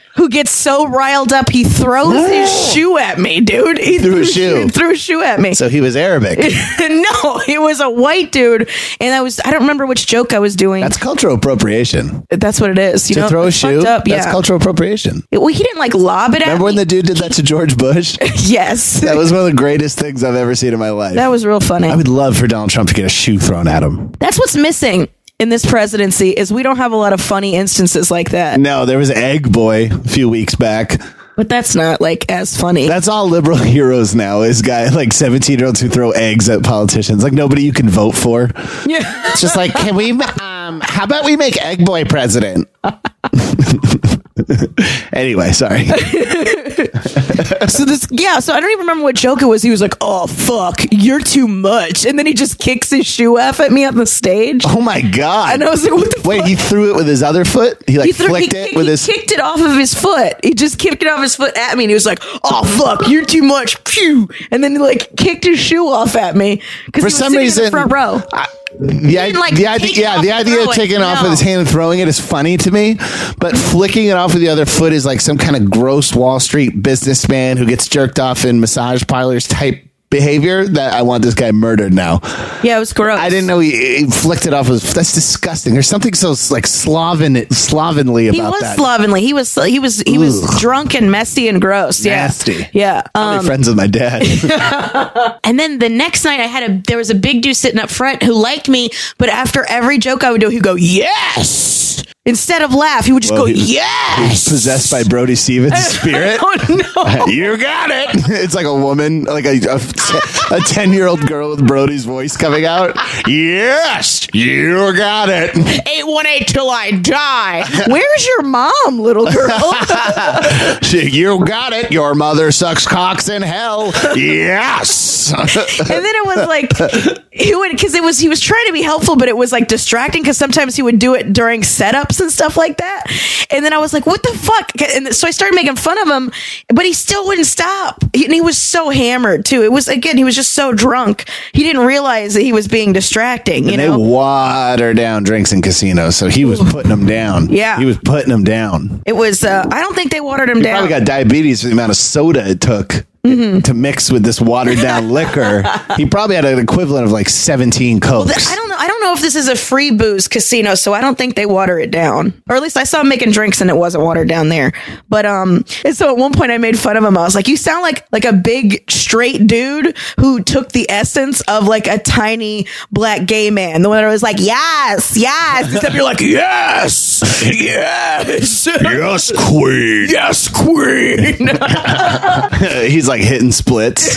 who gets so riled up he throws his shoe at me, dude. He Threw a shoe. Threw a shoe at me. So he was Arabic. no, he was a white dude, and I was I don't remember which joke I was doing. That's cultural appropriation. That's what it is. You To know, throw a shoe, Up. that's yeah. cultural appropriation. Well, he didn't like lob it at Remember when me. the dude did that to George Bush? yes, That was one of the greatest things I've ever seen in my life. that was real funny. I would love for Donald Trump to get a shoe thrown at him. That's what's missing in this presidency is we don't have a lot of funny instances like that. No, there was Egg Boy a few weeks back. But that's not like as funny. That's all liberal heroes now is guy like 17 year olds who throw eggs at politicians. Like nobody you can vote for. yeah. It's just like, can we, um, how about we make Egg Boy president? anyway, sorry. So this, yeah. So I don't even remember what joke it was. He was like, "Oh fuck, you're too much," and then he just kicks his shoe off at me on the stage. Oh my God. And I was like, "What the Wait, fuck?" he threw it with his other foot? He like He threw- flicked he it kicked- with he his. kicked it off of his foot. He just kicked it off his foot at me, and he was like, "Oh fuck, you're too much." Pew, and then he like kicked his shoe off at me because For some reason, in the front row. I- the, i- like, the idea, yeah, the idea of taking it off with his hand and throwing it is funny to me, but flicking it off with the other foot is like some kind of gross Wall Street businessman who gets jerked off in massage parlors type behavior that I want this guy murdered now. Yeah, it was gross. I didn't know he, he flicked it off. With, that's disgusting. There's something so like Slaven, slovenly about that. He was that. slovenly. He was he was he was drunk and messy and gross. Yeah. Nasty. Yeah. Um, friends with my dad. and then the next night, I had a there was a big dude sitting up front who liked me, but after every joke I would do, he'd go yes instead of laugh. He would just Well, go he was- yes. Possessed by Brody Stevens' spirit. oh no. You got it. It's like a woman, like a a ten year old girl with Brody's voice coming out. Yes, you got it. Eight one eight till I die. Where's your mom, little girl? You got it. Your mother sucks cocks in hell. Yes. and then it was like he would because it was he was trying to be helpful, but it was like distracting because sometimes he would do it during setups and stuff like that. And then I was like, "What the fuck?" And so I started making fun of him, but he still wouldn't stop. He, and he was so hammered too. It was again, he was just so drunk. He didn't realize that he was being distracting. You And they know. water down drinks in casinos, so he was putting them down. Yeah. he was putting them down. It was. Uh, I don't think they watered him down. Probably got diabetes for the amount of soda it took Mm-hmm. to mix with this watered down liquor. He probably had an equivalent of like seventeen cokes. I don't know. I don't know if this is a free booze casino, so I don't think they water it down. Or at least I saw him making drinks and it wasn't watered down there. But um, and so at one point I made fun of him. I was like, "You sound like like a big straight dude who took the essence of like a tiny black gay man. The one that was like, yes, yes. Except you're like, yes, yes, yes, queen. yes, queen. He's like hitting splits.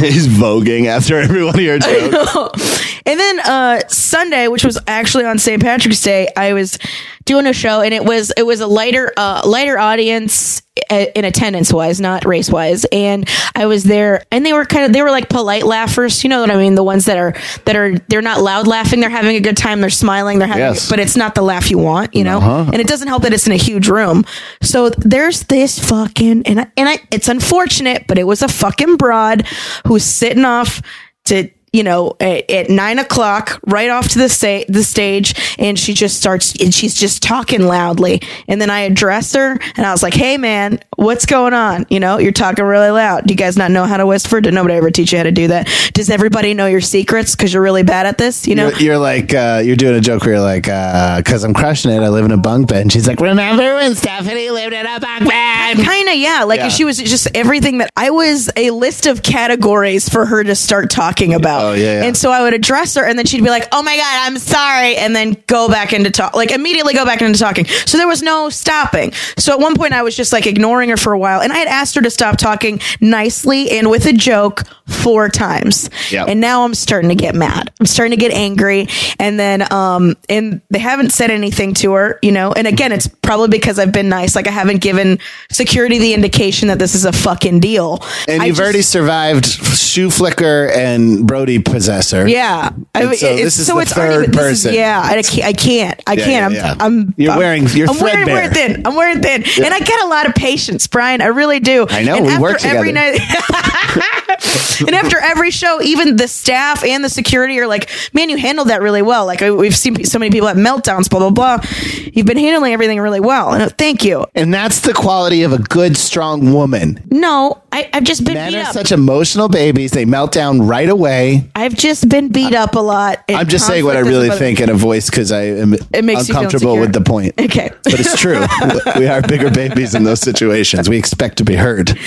He's voguing after every one of your jokes. And then uh Sunday, which was actually on St. Patrick's Day, I was doing a show and it was it was a lighter uh lighter audience in attendance wise, not race wise. And I was there and they were kind of they were like polite laughers, you know what I mean? The ones that are that are they're not loud laughing, they're having a good time, they're smiling, they're having Yes. but it's not the laugh you want, you know? Uh-huh. And it doesn't help that it's in a huge room. So there's this fucking and I, and I it's unfortunate, but it was a fucking broad who's sitting off to you know, at, at nine o'clock, right off to the sta- the stage, and she just starts, and she's just talking loudly. And then I addressed her, and I was like, "Hey, man, what's going on? You know, you're talking really loud. Do you guys not know how to whisper? Did nobody ever teach you how to do that? Does everybody know your secrets because you're really bad at this? You know." You're, you're like uh, you're doing a joke where you're like, because I'm crushing it. I live in a bunk bed. And she's like, remember when Stephanie lived in a bunk bed? kind of yeah like Yeah. she was just everything that i was a list of categories for her to start talking about Oh, yeah, yeah. and so i would address her and then she'd be like oh my god i'm sorry and then go back into talk like immediately go back into talking. So there was no stopping. So at one point i was just like ignoring her for a while and i had asked her to stop talking nicely and with a joke four times. Yep. And now I'm starting to get mad. I'm starting to get angry. And then, um, and they haven't said anything to her, you know, and again, it's probably because I've been nice. Like I haven't given security the indication that this is a fucking deal. And I you've just- already survived shoe flicker and Brody possessor. yeah. I mean, so it's- this is the already- third this is- person. yeah. I can't. I can't. I Yeah, can't. yeah, I'm, yeah. I'm. You're wearing- you're I'm wearing, wearing thin. I'm wearing thin, and I get a lot of patience, Brian. I really do. I know, And we after work every together. night. and after every show, even the staff and the security are like, "Man, you handled that really well." Like we've seen so many people have meltdowns. Blah blah blah. You've been handling everything really well, and uh, thank you. And that's the quality of a good, strong woman. No, I, I've just been Men beat are up. such emotional babies. They melt down right away. I've just been beat up a lot. I'm just saying what I really think in a voice because I am It makes uncomfortable with the point. Okay. But it's true. we are bigger babies in those situations. We expect to be heard.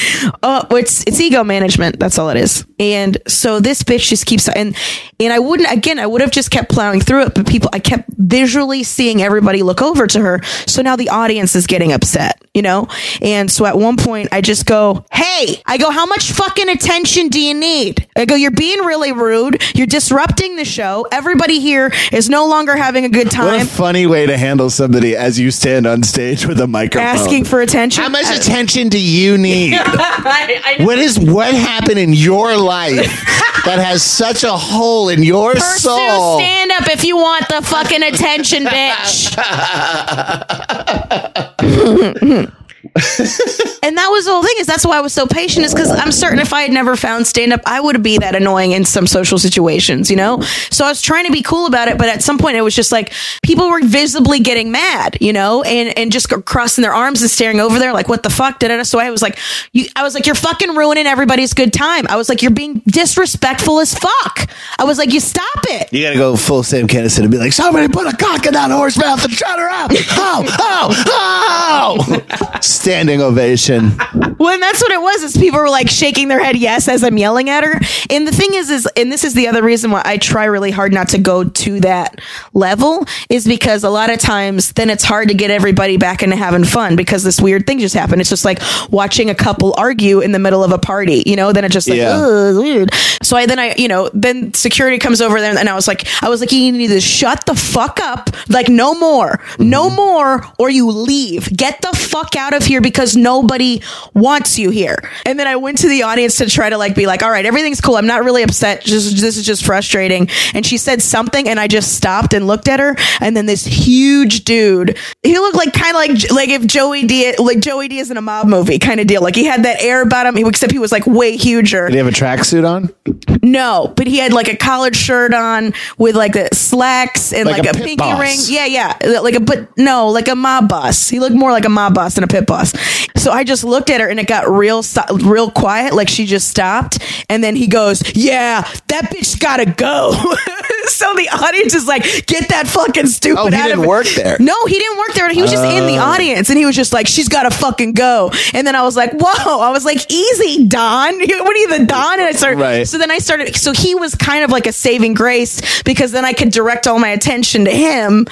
Oh, it's it's ego management. That's all it is. And so this bitch just keeps and and I wouldn't again. I would have just kept plowing through it, but people, I kept visually seeing everybody look over to her. So now the audience is getting upset, you know. And so at one point, I just go, "Hey!" I go, "How much fucking attention do you need?" I go, "You're being really rude. You're disrupting the show. Everybody here is no longer having a good time. What time." a funny way to handle somebody as you stand on stage with a microphone. Asking for attention. How much attention do you need? I, I, what is what happened in your life that has such a hole in your Pursue soul? stand up if you want the fucking attention, bitch. and that was the whole thing is that's why I was so patient is because I'm certain if I had never found stand up, I would be that annoying in some social situations, you know? So I was trying to be cool about it, but at some point it was just like people were visibly getting mad, you know, and, and just crossing their arms and staring over there like, what the fuck? Da-da-da. So I was like, you, I was like, you're fucking ruining everybody's good time. I was like, you're being disrespectful as fuck. I was like, you stop it. You gotta go full Sam Kinison and be like, somebody put a cock in that horse mouth and shut her up. Oh, oh, oh. Standing ovation. Well, and that's what it was. Is people were like shaking their head yes as I'm yelling at her. And the thing is, is and this is the other reason why I try really hard not to go to that level is because a lot of times then it's hard to get everybody back into having fun because this weird thing just happened. It's just like watching a couple argue in the middle of a party, you know. Then it just like Yeah. "Ugh, weird. So I then I you know then security comes over there and I was like I was like you need to shut the fuck up like no more no mm-hmm. more or you leave get the fuck out of here because nobody wants you here and then I went to the audience to try to like be like all right everything's cool I'm not really upset just this is just frustrating and she said something and I just stopped and looked at her and then this huge dude he looked like kind of like like if Joey D like Joey D is in a mob movie kind of deal like he had that air about him except he was like way huger Did he have a tracksuit on? no, but he had like a collared shirt on with like the slacks and Like like, a a, pinky boss. ring. Yeah, yeah. Like a but no, like a mob boss. He looked more like a mob boss than a pit boss. So I just looked at her and it got real real quiet like she just stopped and then he goes, "Yeah, that bitch got to go." so the audience is like, "Get that fucking stupid Oh, he out of didn't it." work there. No, he didn't work there. He was just in the oh. audience and he was just like, she's got to fucking go. And then I was like, whoa. I was like, easy, Don. What are you, the Don? And I started, Right. so then I started, so he was kind of like a saving grace because then I could direct all my attention to him.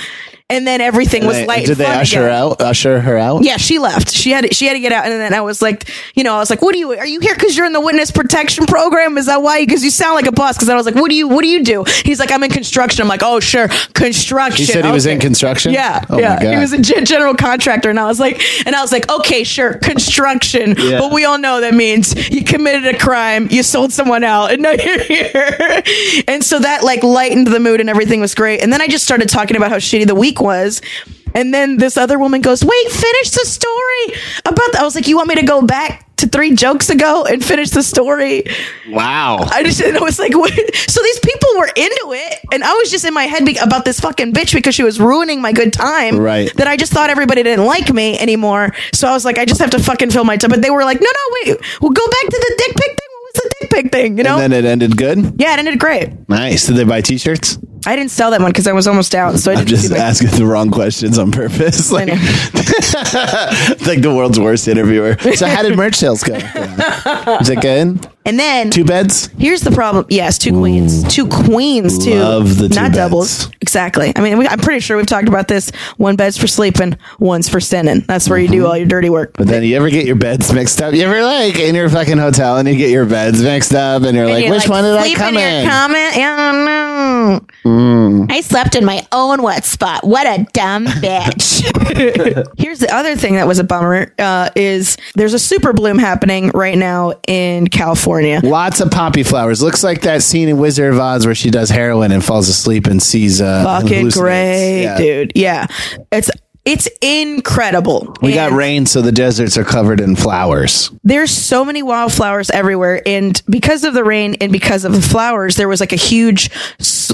And then everything was They- light. did they usher again. out? Usher her out? Yeah, she left. She had she had to get out, and then I was like, you know, I was like, "What do you? Are you here because you're in the witness protection program? Is that why? Because you sound like a boss." Because I was like, "What do you? What do you do?" He's like, "I'm in construction." I'm like, "Oh, sure, construction." He said he was in construction? Yeah, Oh my yeah. God. He was a gen- general contractor, and I was like, and I was like, "Okay, sure, construction." Yeah. But we all know that means you committed a crime, you sold someone out, and now you're here. and so that like lightened the mood, and everything was great. And then I just started talking about how shitty the week was. And then this other woman goes, "Wait, finish the story about." The-. I was like, "You want me to go back to three jokes ago and finish the story?" Wow. I just and I was like, what? so these people were into it, and I was just in my head be- about this fucking bitch because she was ruining my good time. Right. That I just thought everybody didn't like me anymore. So I was like, I just have to fucking fill my time. But they were like, no, no, wait, we'll go back to the dick pic thing. What was the dick pic thing? You know? And then it ended good? yeah, it ended great. Nice. Did they buy t shirts? I didn't sell that one because I was almost out. So I I'm just do asking the wrong questions on purpose. Like, know. like the world's worst interviewer. So how did merch sales go? Is it good? And then Two beds? Here's the problem. Yes, two queens, two queens, too. Love the two not beds. doubles. Exactly. I mean, we, I'm pretty sure we've talked about this. One bed's for sleeping, one's for sinning. That's where you do mm-hmm. all your dirty work. But then you ever get your beds mixed up? You ever like in your fucking hotel and you get your beds mixed up and you're like, You're which one did I sleep come in? in? Your comment? I don't know. Mm. I slept in my own wet spot. What a dumb bitch. Here's the other thing that was a bummer uh, is there's a super bloom happening right now in California. Lots of poppy flowers. Looks like that scene in Wizard of Oz where she does heroin and falls asleep and sees uh Fucking hallucinates. great, Yeah. dude. Yeah. It's it's incredible. We got rain, so the deserts are covered in flowers. there's so many wildflowers everywhere and because of the rain and because of the flowers there was like a huge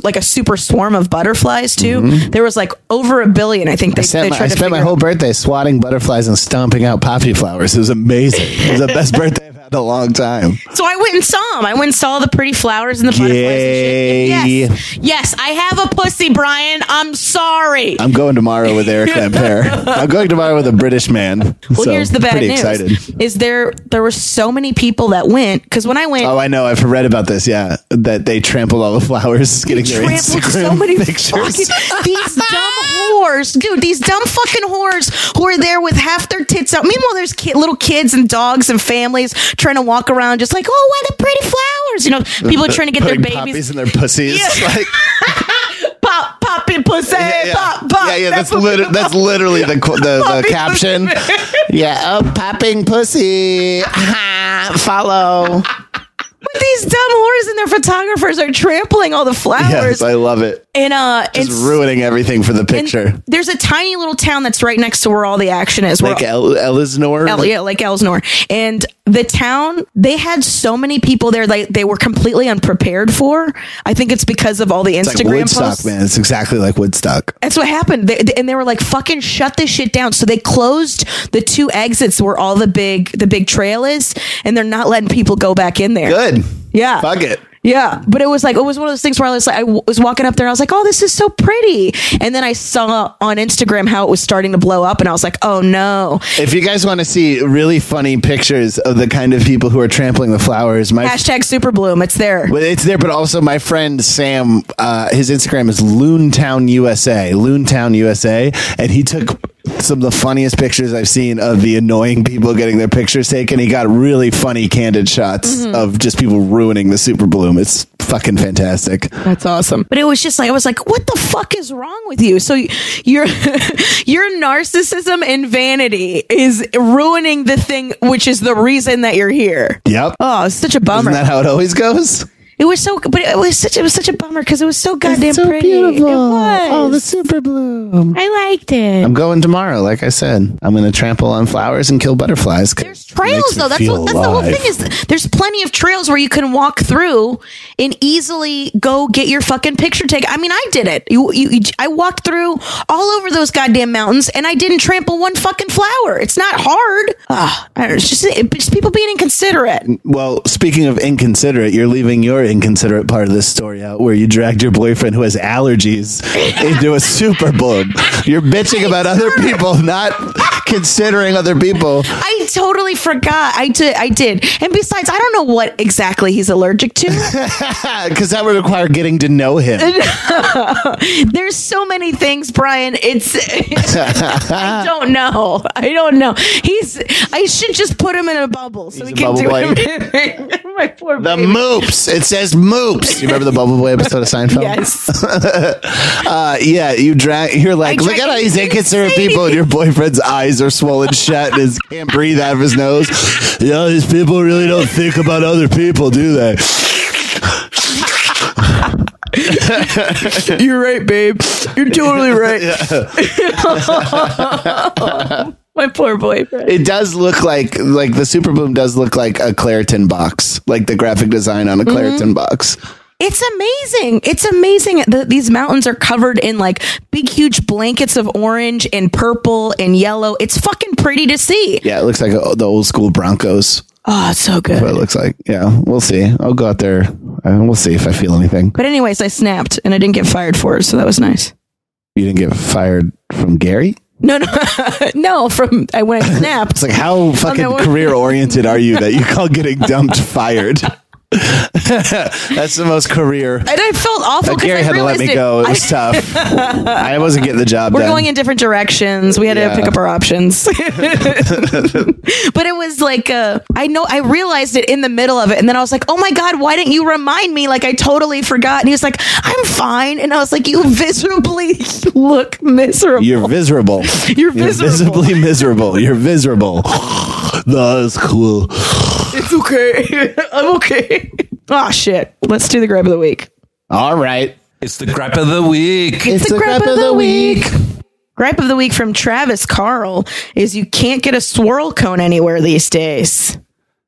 like a super swarm of butterflies too mm-hmm. there was like over a billion i think they, I spent, they my, I spent my whole birthday swatting butterflies and stomping out poppy flowers. It was amazing. It was the best birthday I've had in a long time. so i went and saw them i went and saw the pretty flowers and the butterflies Yay. and shit. yes yes i have a pussy brian i'm sorry I'm going tomorrow with Eric I'm going tomorrow with a British man. well so here's the bad pretty news excited. is there there were so many people that went because when i went Oh, I know. I've read about this. Yeah, that they trampled all the flowers, getting their trampled Instagram so many pictures. fucking these dumb whores, dude. These dumb fucking whores who are there with half their tits out. Meanwhile, there's ki- little kids and dogs and families trying to walk around just like, oh, what a pretty flowers. You know, people are trying to get their babies. in their pussies. Yeah. Like, and pussy, yeah, pop, pop. yeah, yeah. That's, lit- that's literally the the, the caption. yeah, oh, popping pussy. Follow. But these dumb whores and their photographers are trampling all the flowers. Yes, I love it. and uh, Just and, ruining everything for the picture. there's a tiny little town that's right next to where all the action is. Like El- Ellisnor. El- yeah, like Elsnore. And the town, they had so many people there like they were completely unprepared for. I think it's because of all the It's like Instagram Woodstock, posts. man. It's exactly like Woodstock. That's what happened. They, they- and they were like, fucking shut this shit down. So they closed the two exits where all the big the big trail is, and they're not letting people go back in there. Good. Yeah. Fuck it. Yeah, but it was like it was one of those things where I was like I was walking up there and I was like, "Oh, this is so pretty." And then I saw on Instagram how it was starting to blow up and I was like, "Oh no." If you guys want to see really funny pictures of the kind of people who are trampling the flowers, my Hashtag super bloom. It's there. Well, it's there, but also my friend Sam, uh, his Instagram is Loontown USA, Loontown USA, and he took some of the funniest pictures I've seen of the annoying people getting their pictures taken. He got really funny, candid shots Mm-hmm. of just people ruining the super bloom. It's fucking fantastic. That's awesome. But it was just like I was like, what the fuck is wrong with you? So your your narcissism and vanity is ruining the thing which is the reason that you're here. Yep. Oh, it's such a bummer. Isn't that how it always goes? It was so but it was such it was such a bummer because it was so goddamn so pretty. beautiful. It was. Oh, the super bloom. I liked it. I'm going tomorrow. Like I said, I'm going to trample on flowers and kill butterflies. There's trails though. That's what, that's the whole thing is. There's plenty of trails where you can walk through and easily go get your fucking picture taken. I mean, I did it. You, you, you- I walked through all over those goddamn mountains and I didn't trample one fucking flower. It's not hard. Ugh, I don't know, it's just it's just people being inconsiderate. Well, speaking of inconsiderate, you're leaving your inconsiderate part of this story out where you dragged your boyfriend who has allergies into a super bloom. You're bitching about other people not considering other people. I totally forgot. I did. I did. And besides, I don't know what exactly he's allergic to. Because that would require getting to know him. There's so many things, Brian. It's I don't know. I don't know. He's I should just put him in a bubble so He's we can do boy. everything. My poor The baby. moops. It says moops. You remember the Bubble Boy episode of Seinfeld? Yes. Uh, yeah, you drag. You're like, I look at all these inconsiderate Insane. people, and your boyfriend's eyes are swollen shut, and he can't breathe out of his nose. Yeah, these people really don't think about other people, do they? You're right, babe. You're totally right. My poor boyfriend. It does look like like the Super Boom does look like a Claritin box, like the graphic design on a Claritin box. It's amazing. It's amazing. that these mountains are covered in like big, huge blankets of orange and purple and yellow. It's fucking pretty to see. Yeah, it looks like uh the old school Broncos. Oh, it's so good. What it looks like. Yeah, we'll see. I'll go out there. and we'll see if I feel anything. But anyways, I snapped and I didn't get fired for it, so that was nice. You didn't get fired from Gary? No, no, no. From I when I snapped. It's like how oh, fucking career oriented are you that you call getting dumped fired? That's the most career. and I felt awful Gary I had to let me it. go. It I- was tough. I wasn't getting the job we're done. going in different directions. We had Yeah. to pick up our options. but it was like uh, I know I realized it in the middle of it, and then I was like, "Oh my god, why didn't you remind me?" Like I totally forgot. And he was like, "I'm fine," and I was like, "You visibly look miserable." You're miserable. You're miserable. visibly miserable. You're miserable. That's cool. It's okay. I'm okay. Oh shit. Let's do the gripe of the week. All right. It's the gripe of the week. It's the gripe of the week. Gripe of the week from Travis Carl is you can't get a swirl cone anywhere these days.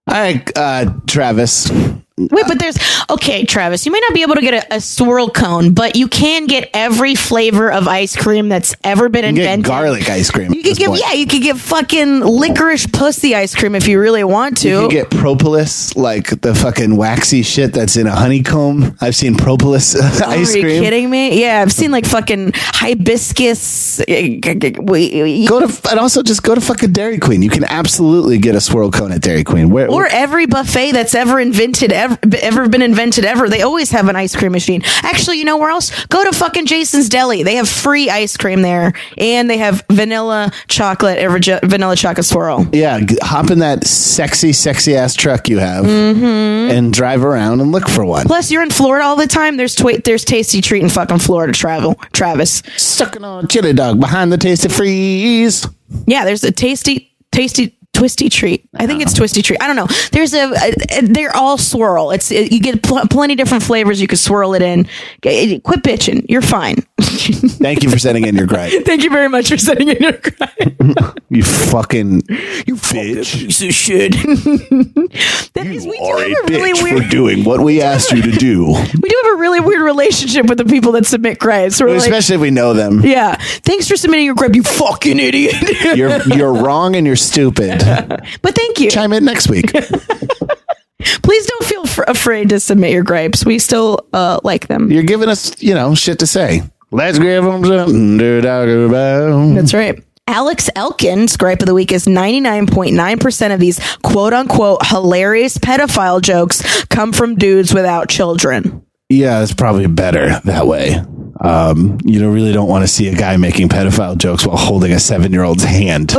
Hi, uh, Travis. Wait, but there's okay, Travis. You may not be able to get a, a swirl cone, but you can get every flavor of ice cream that's ever been You get invented. garlic ice cream. You could give, yeah, you could get fucking licorice pussy ice cream if you really want to. You can get propolis, like the fucking waxy shit that's in a honeycomb. I've seen propolis ice cream. Are you kidding me? Yeah, I've seen like fucking hibiscus. Go to and also just go to fucking Dairy Queen. You can absolutely get a swirl cone at Dairy Queen. Where or every buffet that's ever invented ever, ever been invented ever. They always have an ice cream machine. Actually you know where else? Go to fucking jason's deli. They have free ice cream there and they have vanilla chocolate or vanilla chocolate swirl. Yeah, hop in that sexy, sexy ass truck you have Mm-hmm. and drive around and look for one. plus you're in florida all the time. There's there's tasty treat in fucking florida travel travis. Sucking on a chili dog behind the Tastee Freez. yeah there's a tasty tasty twisty treat i think it's twisty treat i don't know there's a, a- they're all swirl it's it, you get pl- plenty different flavors you could swirl it in G- eh, quit bitching you're fine Thank you for sending in your gripe. Thank you very much for sending in your gripe. You fucking you bitch. Piece of shit. that is, we do Are a have a really bitch weird. for doing what we asked you to do. we do have a really weird relationship with the people that submit gripes. We're like, Especially if we know them. yeah, thanks for submitting your gripe, you fucking idiot. You're you're wrong and you're stupid. but thank you. Chime in next week. Please don't feel fr- afraid to submit your gripes. We still uh, like them. You're giving us, you know, shit to say. Let's give them something to talk about. That's right. Alex Elkin's gripe of the week is 99.9% of these quote unquote hilarious pedophile jokes come from dudes without children. Yeah, it's probably better that way. Um, you don't really don't want to see a guy making pedophile jokes while holding a seven year old's hand.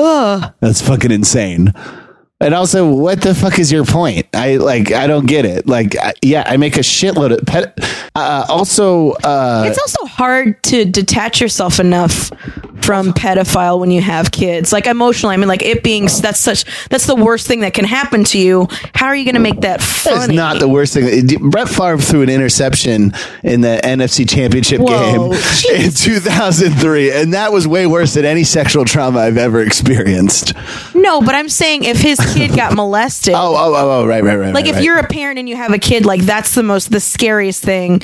That's fucking insane. And also, what the fuck is your point? I like, I don't get it. Like, I, yeah, I make a shitload of pet. Uh, also, uh, It's also hard to detach yourself enough from pedophile when you have kids. Like emotionally, I mean, like it being that's such that's the worst thing that can happen to you. How are you going to make that funny? is not the worst thing. Brett Favre threw an interception in the NFC Championship Whoa, game in 2003, and that was way worse than any sexual trauma I've ever experienced. no, but I'm saying if his kid got molested, Oh, oh, oh, oh right, right, right. like right, if right. you're a parent and you have a kid, like that's the most the scariest thing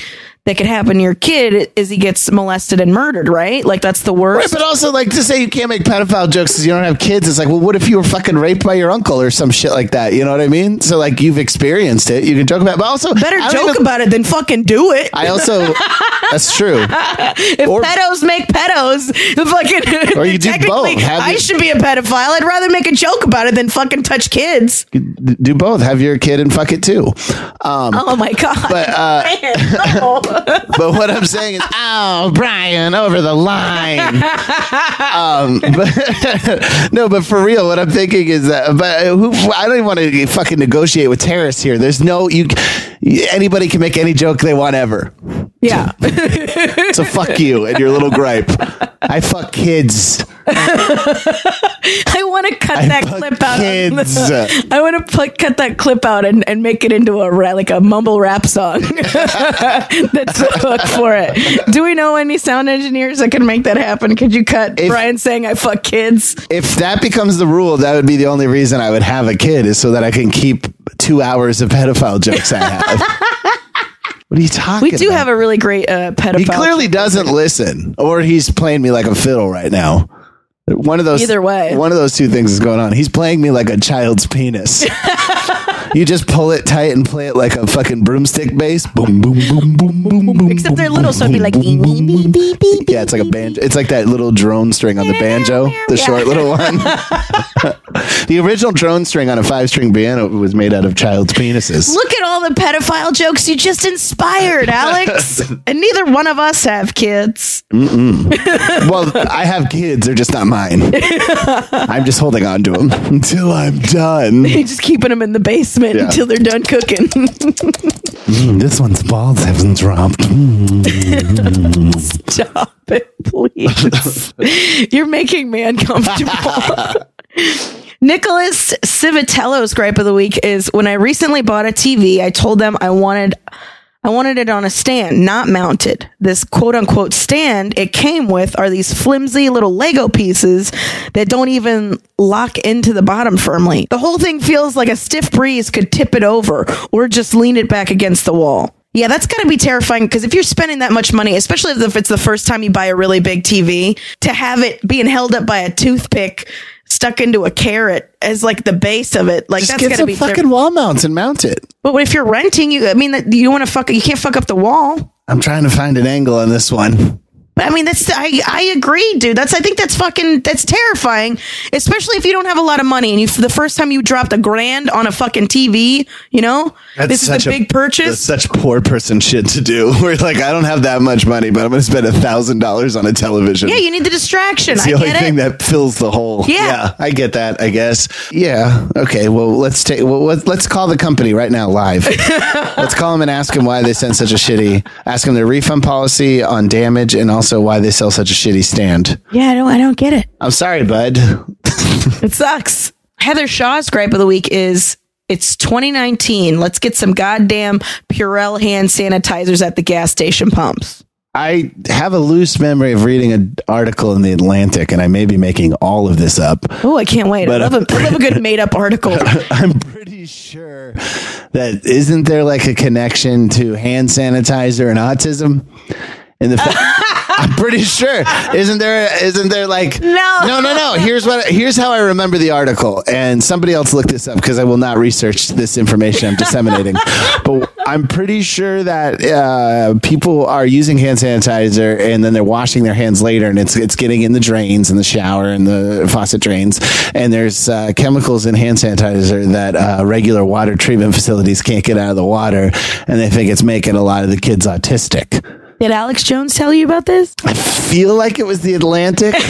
that could happen to your kid is he gets molested and murdered, right? Like that's the worst. Right, worst. but also, like, to say you can't make pedophile jokes because you don't have kids, it's like, well, what if you were fucking raped by your uncle or some shit like that? You know what I mean? So, like, you've experienced it. You can joke about it, but also, Better joke even- about it than fucking do it. I also, that's true. if or- pedos make pedos, the fucking Or you do technically, both. Have I your- should be a pedophile. I'd rather make a joke about it than fucking touch kids. Do both. Have your kid and fuck it too. Um, Oh my god! But, uh, Man, no. But what I'm saying is, oh, Brian, over the line. um, but, no, but for real, what I'm thinking is that, but who, I don't even want to fucking negotiate with terrorists here. There's no, you, anybody can make any joke they want ever. yeah, So fuck you and your little gripe. I fuck kids. I want to cut I that clip out. kids. I want to cut that clip out and, and make it into a like a mumble rap song. That's the hook for it. Do we know any sound engineers that can make that happen? Could you cut If- Brian saying "I fuck kids"? If that becomes the rule, that would be the only reason I would have a kid is so that I can keep two hours of pedophile jokes I have. what are you talking about? We do about? have a really great uh, pedophile. He clearly doesn't listen, or he's playing me like a fiddle right now. One of those. Either way. one of those two things is going on. He's playing me like a child's penis. You just pull it tight and play it like a fucking broomstick bass. Boom, boom, boom, boom, boom, boom. Except they're little, so it'd be like boom, boom, boom, boom. Yeah, it's like a banjo. It's like that little drone string on the banjo, the short little one. the original drone string on a five string piano was made out of child's penises. Look at all the pedophile jokes you just inspired, Alex. and neither one of us have kids. Well, I have kids, they're just not mine. I'm just holding on to them until I'm done. You're just keeping them in the basement Yeah. until they're done cooking. Mm, this one's balls haven't dropped. Mm. Stop it, please. You're making me uncomfortable. Nicholas Civitello's gripe of the week is when I recently bought a TV, I told them I wanted I wanted it on a stand, not mounted. This quote unquote stand it came with are these flimsy little Lego pieces that don't even lock into the bottom firmly. The whole thing feels like a stiff breeze could tip it over or just lean it back against the wall. Yeah, that's got to be terrifying because if you're spending that much money, especially if it's the first time you buy a really big TV, to have it being held up by a toothpick stuck into a carrot as like the base of it, like Just that's get got to some be. fucking wall mounts and mount it. but if you're renting, you I mean you want to fuck you can't fuck up the wall. I'm trying to find an angle on this one. I mean that's I I agree, dude. That's I think that's fucking that's terrifying, especially if you don't have a lot of money and you for the first time you dropped a grand on a fucking TV, you know? this is a big purchase. That's such poor person shit to do. We're like, I don't have that much money, but I'm going to spend a thousand dollars on a television. yeah, you need the distraction. It's I the only get thing it. that fills the hole. Yeah. I get that. I guess. Yeah. Okay. Well, let's take. Well, let's, let's call the company right now live. let's call them and ask them why they sent such a shitty. Ask them their refund policy on damage and also why they sell such a shitty stand. yeah, I don't I don't get it. I'm sorry, bud. It sucks. Heather Shaw's gripe of the week is it's 2019. Let's get some goddamn Purell hand sanitizers at the gas station pumps. I have a loose memory of reading an article in the Atlantic, and I may be making all of this up. Oh, I can't wait. But, I, love a, I love a good made up article. I'm pretty sure that isn't there like a connection to hand sanitizer and autism? In the, I'm pretty sure. Isn't there? Isn't there like No. no, no, no? Here's what. Here's how I remember the article, and somebody else looked this up because I will not research this information I'm disseminating. but I'm pretty sure that uh, people are using hand sanitizer and then they're washing their hands later, and it's it's getting in the drains and the shower and the faucet drains, and there's uh, chemicals in hand sanitizer that uh, regular water treatment facilities can't get out of the water, and they think it's making a lot of the kids autistic. Did Alex Jones tell you about this? I feel like it was the Atlantic.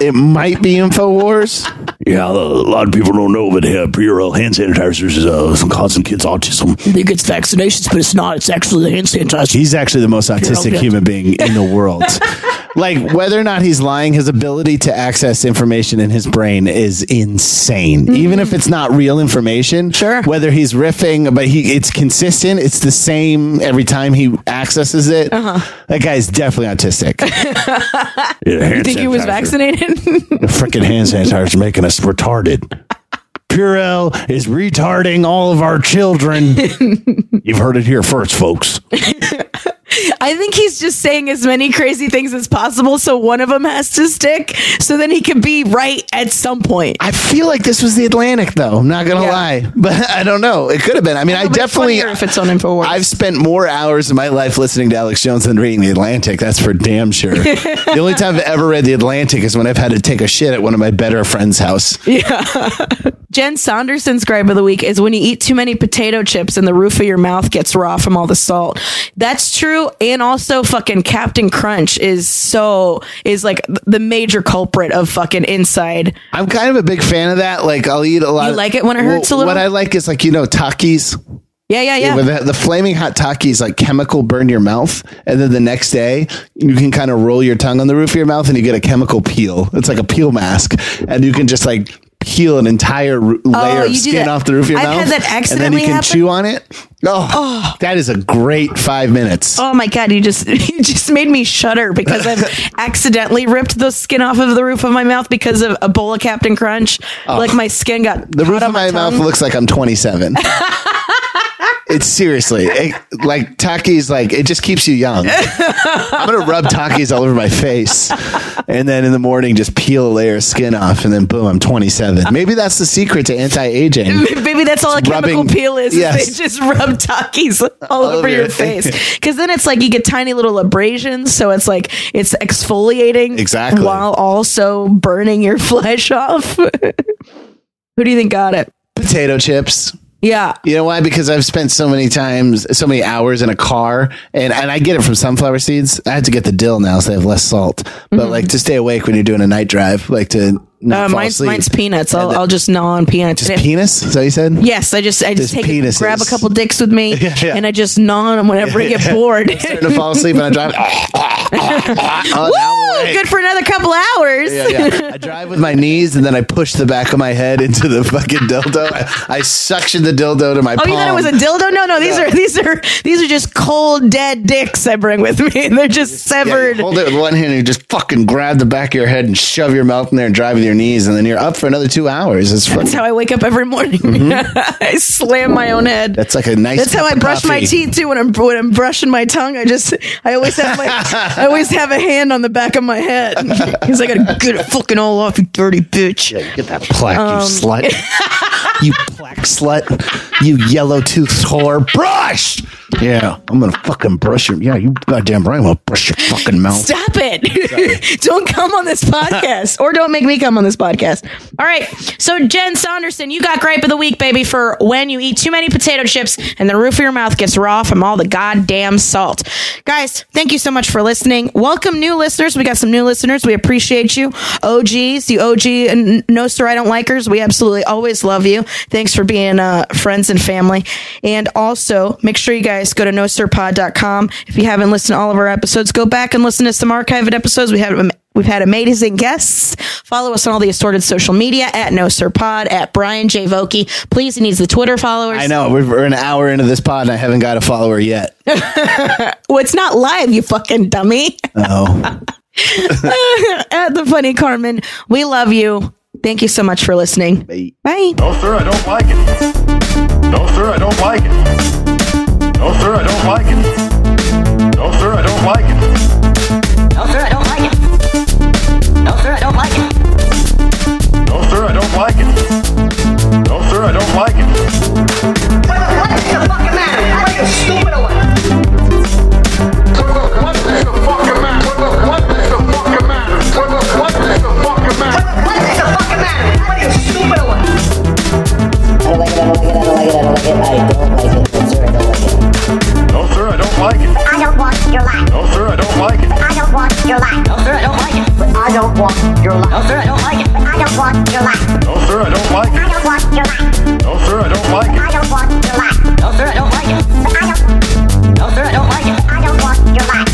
it might be Infowars. Yeah, a lot of people don't know, but uh, Purell hand sanitizers uh, causing kids autism. I think it's vaccinations, but it's not. It's actually the hand sanitizer. He's actually the most autistic Purell. human being in the world. like whether or not he's lying, his ability to access information in his brain is insane. Even if it's not real information, Sure. Whether he's riffing, but he it's consistent. It's the same every time he accesses it. That guy's definitely autistic. Yeah, hand You think he was sanitizer. Vaccinated? The freaking hand sanitizer is making us retarded. Purell is retarding all of our children. You've heard it here first, folks. I think he's just saying as many crazy things as possible so one of them has to stick so then he can be right at some point. I feel like this was the Atlantic, though. I'm not gonna Yeah. lie, but I don't know. It could have been. I mean, I definitely. if it's on Infowars. I've spent more hours of my life listening to Alex Jones than reading the Atlantic. That's for damn sure. the only time I've ever read the Atlantic is when I've had to take a shit at one of my better friends' house. Jen Saunderson's gripe of the week is when you eat too many potato chips and the roof of your mouth gets raw from all the salt. That's true. And also fucking Captain Crunch is so, is like the major culprit of fucking inside. I'm kind of a big fan of that. Like, I'll eat a lot. You of- like it when it hurts a little? What I like is like you know Takis. Yeah, yeah, yeah. With the, the flaming hot Takis, like chemical burn your mouth, and then the next day you can kind of roll your tongue on the roof of your mouth, and you get a chemical peel. It's like a peel mask, and you can just like peel an entire ru- oh, layer Oh, of skin off the roof of your I've mouth. had that and then accidentally you can happen. chew on it. Oh, oh, that is a great five minutes. Oh my god! You just you just made me shudder because I've accidentally ripped the skin off of the roof of my mouth because of a bowl of Captain Crunch. Oh. Like my skin got Oh. the caught roof on of my mouth tongue. looks like I'm 27. It's seriously it- like Takis. Like it just keeps you young. I'm gonna rub Takis all over my face, and then in the morning just peel a layer of skin off, and then boom, I'm 27. Maybe that's the secret to anti-aging. Maybe that's all a It's chemical peel is. is yes. They just rub Takis all, over over your your- face. Because then it's like you get tiny little abrasions. So it's like it's exfoliating. Exactly. While also burning your flesh off. Who do you think got it? Potato chips. Yeah. You know why? Because I've spent so many times, so many hours in a car, and, and I get it from sunflower seeds. I have to get the dill now, so they have less salt. But mm-hmm. like to stay awake when you're doing a night drive, like to Uh, mine's, mine's peanuts. I'll, I'll just gnaw on peanuts. Just penis? Is that what you said? Yes, I just I just Just take penises. grab a couple dicks with me yeah. and I just gnaw on them whenever I get bored. Starting to fall asleep and I drive. oh, now I'm Woo! awake. Good for another couple hours. Yeah, yeah. I drive with my knees and then I push the back of my head into the fucking dildo. I, I suction the dildo to my Oh, palm. you thought it was a dildo? No, no. These are these are these are just cold dead dicks I bring with me. They're just Yeah, you severed. hold it with one hand and you just fucking grab the back of your head and shove your mouth in there and drive with your knees and then you're up for another two hours. It's That's how I wake up every morning. I slam my own head. that's like a nice. That's how I of brush my teeth too. When I'm when I'm brushing my tongue, I just I always have my I always have a hand on the back of my head because I gotta get it fucking all off, you dirty bitch. Get that plaque, Um, you slut. you plaque slut. You yellow toothed whore. Brush! Yeah, I'm gonna fucking brush your. Yeah, you goddamn right. I'm gonna brush your fucking mouth. Stop it. don't come on this podcast or don't make me come on this podcast. All right. So, Jen Saunderson, you got gripe of the week, baby, for when you eat too many potato chips and the roof of your mouth gets raw from all the goddamn salt. Guys, thank you so much for listening. Welcome, new listeners. We got some new listeners. We appreciate you. OGs, you OG and no, sir, I don't likers. We absolutely always love you. Thanks for being uh, friends and family. And also, make sure you guys go to nosirpod.com. If you haven't listened to all of our episodes, go back and listen to some archived episodes. We have um, We've had amazing guests. Follow us on all the assorted social media at No Sir Pod, at Brian J. Vokey. Please, he needs the Twitter followers. I know we're, we're an hour into this pod and I haven't got a follower yet. Well, it's not live, you fucking dummy. Oh, at the Funny Carmen, we love you. Thank you so much for listening. Bye. Bye. No, sir, I don't like it. No, sir, I don't like it. No, sir, I don't like it. No, sir, I don't like it. No, sir, I don't like it. No, sir, I don't like it. No, sir, I don't like it. No, sir, I don't like it. like it. No, sir, I don't like it. No, sir, I don't like it. I don't want your life. No, sir, I don't like it. I don't want your life. No, sir, I don't like it. I don't want your life. No, sir, I don't like it. But I don't want your life. No, sir, I don't like it. I don't want your life. No, sir, I don't like it. I don't want your life. No, sir, I don't like it. I don't. No, sir, I don't like it. I don't want your life.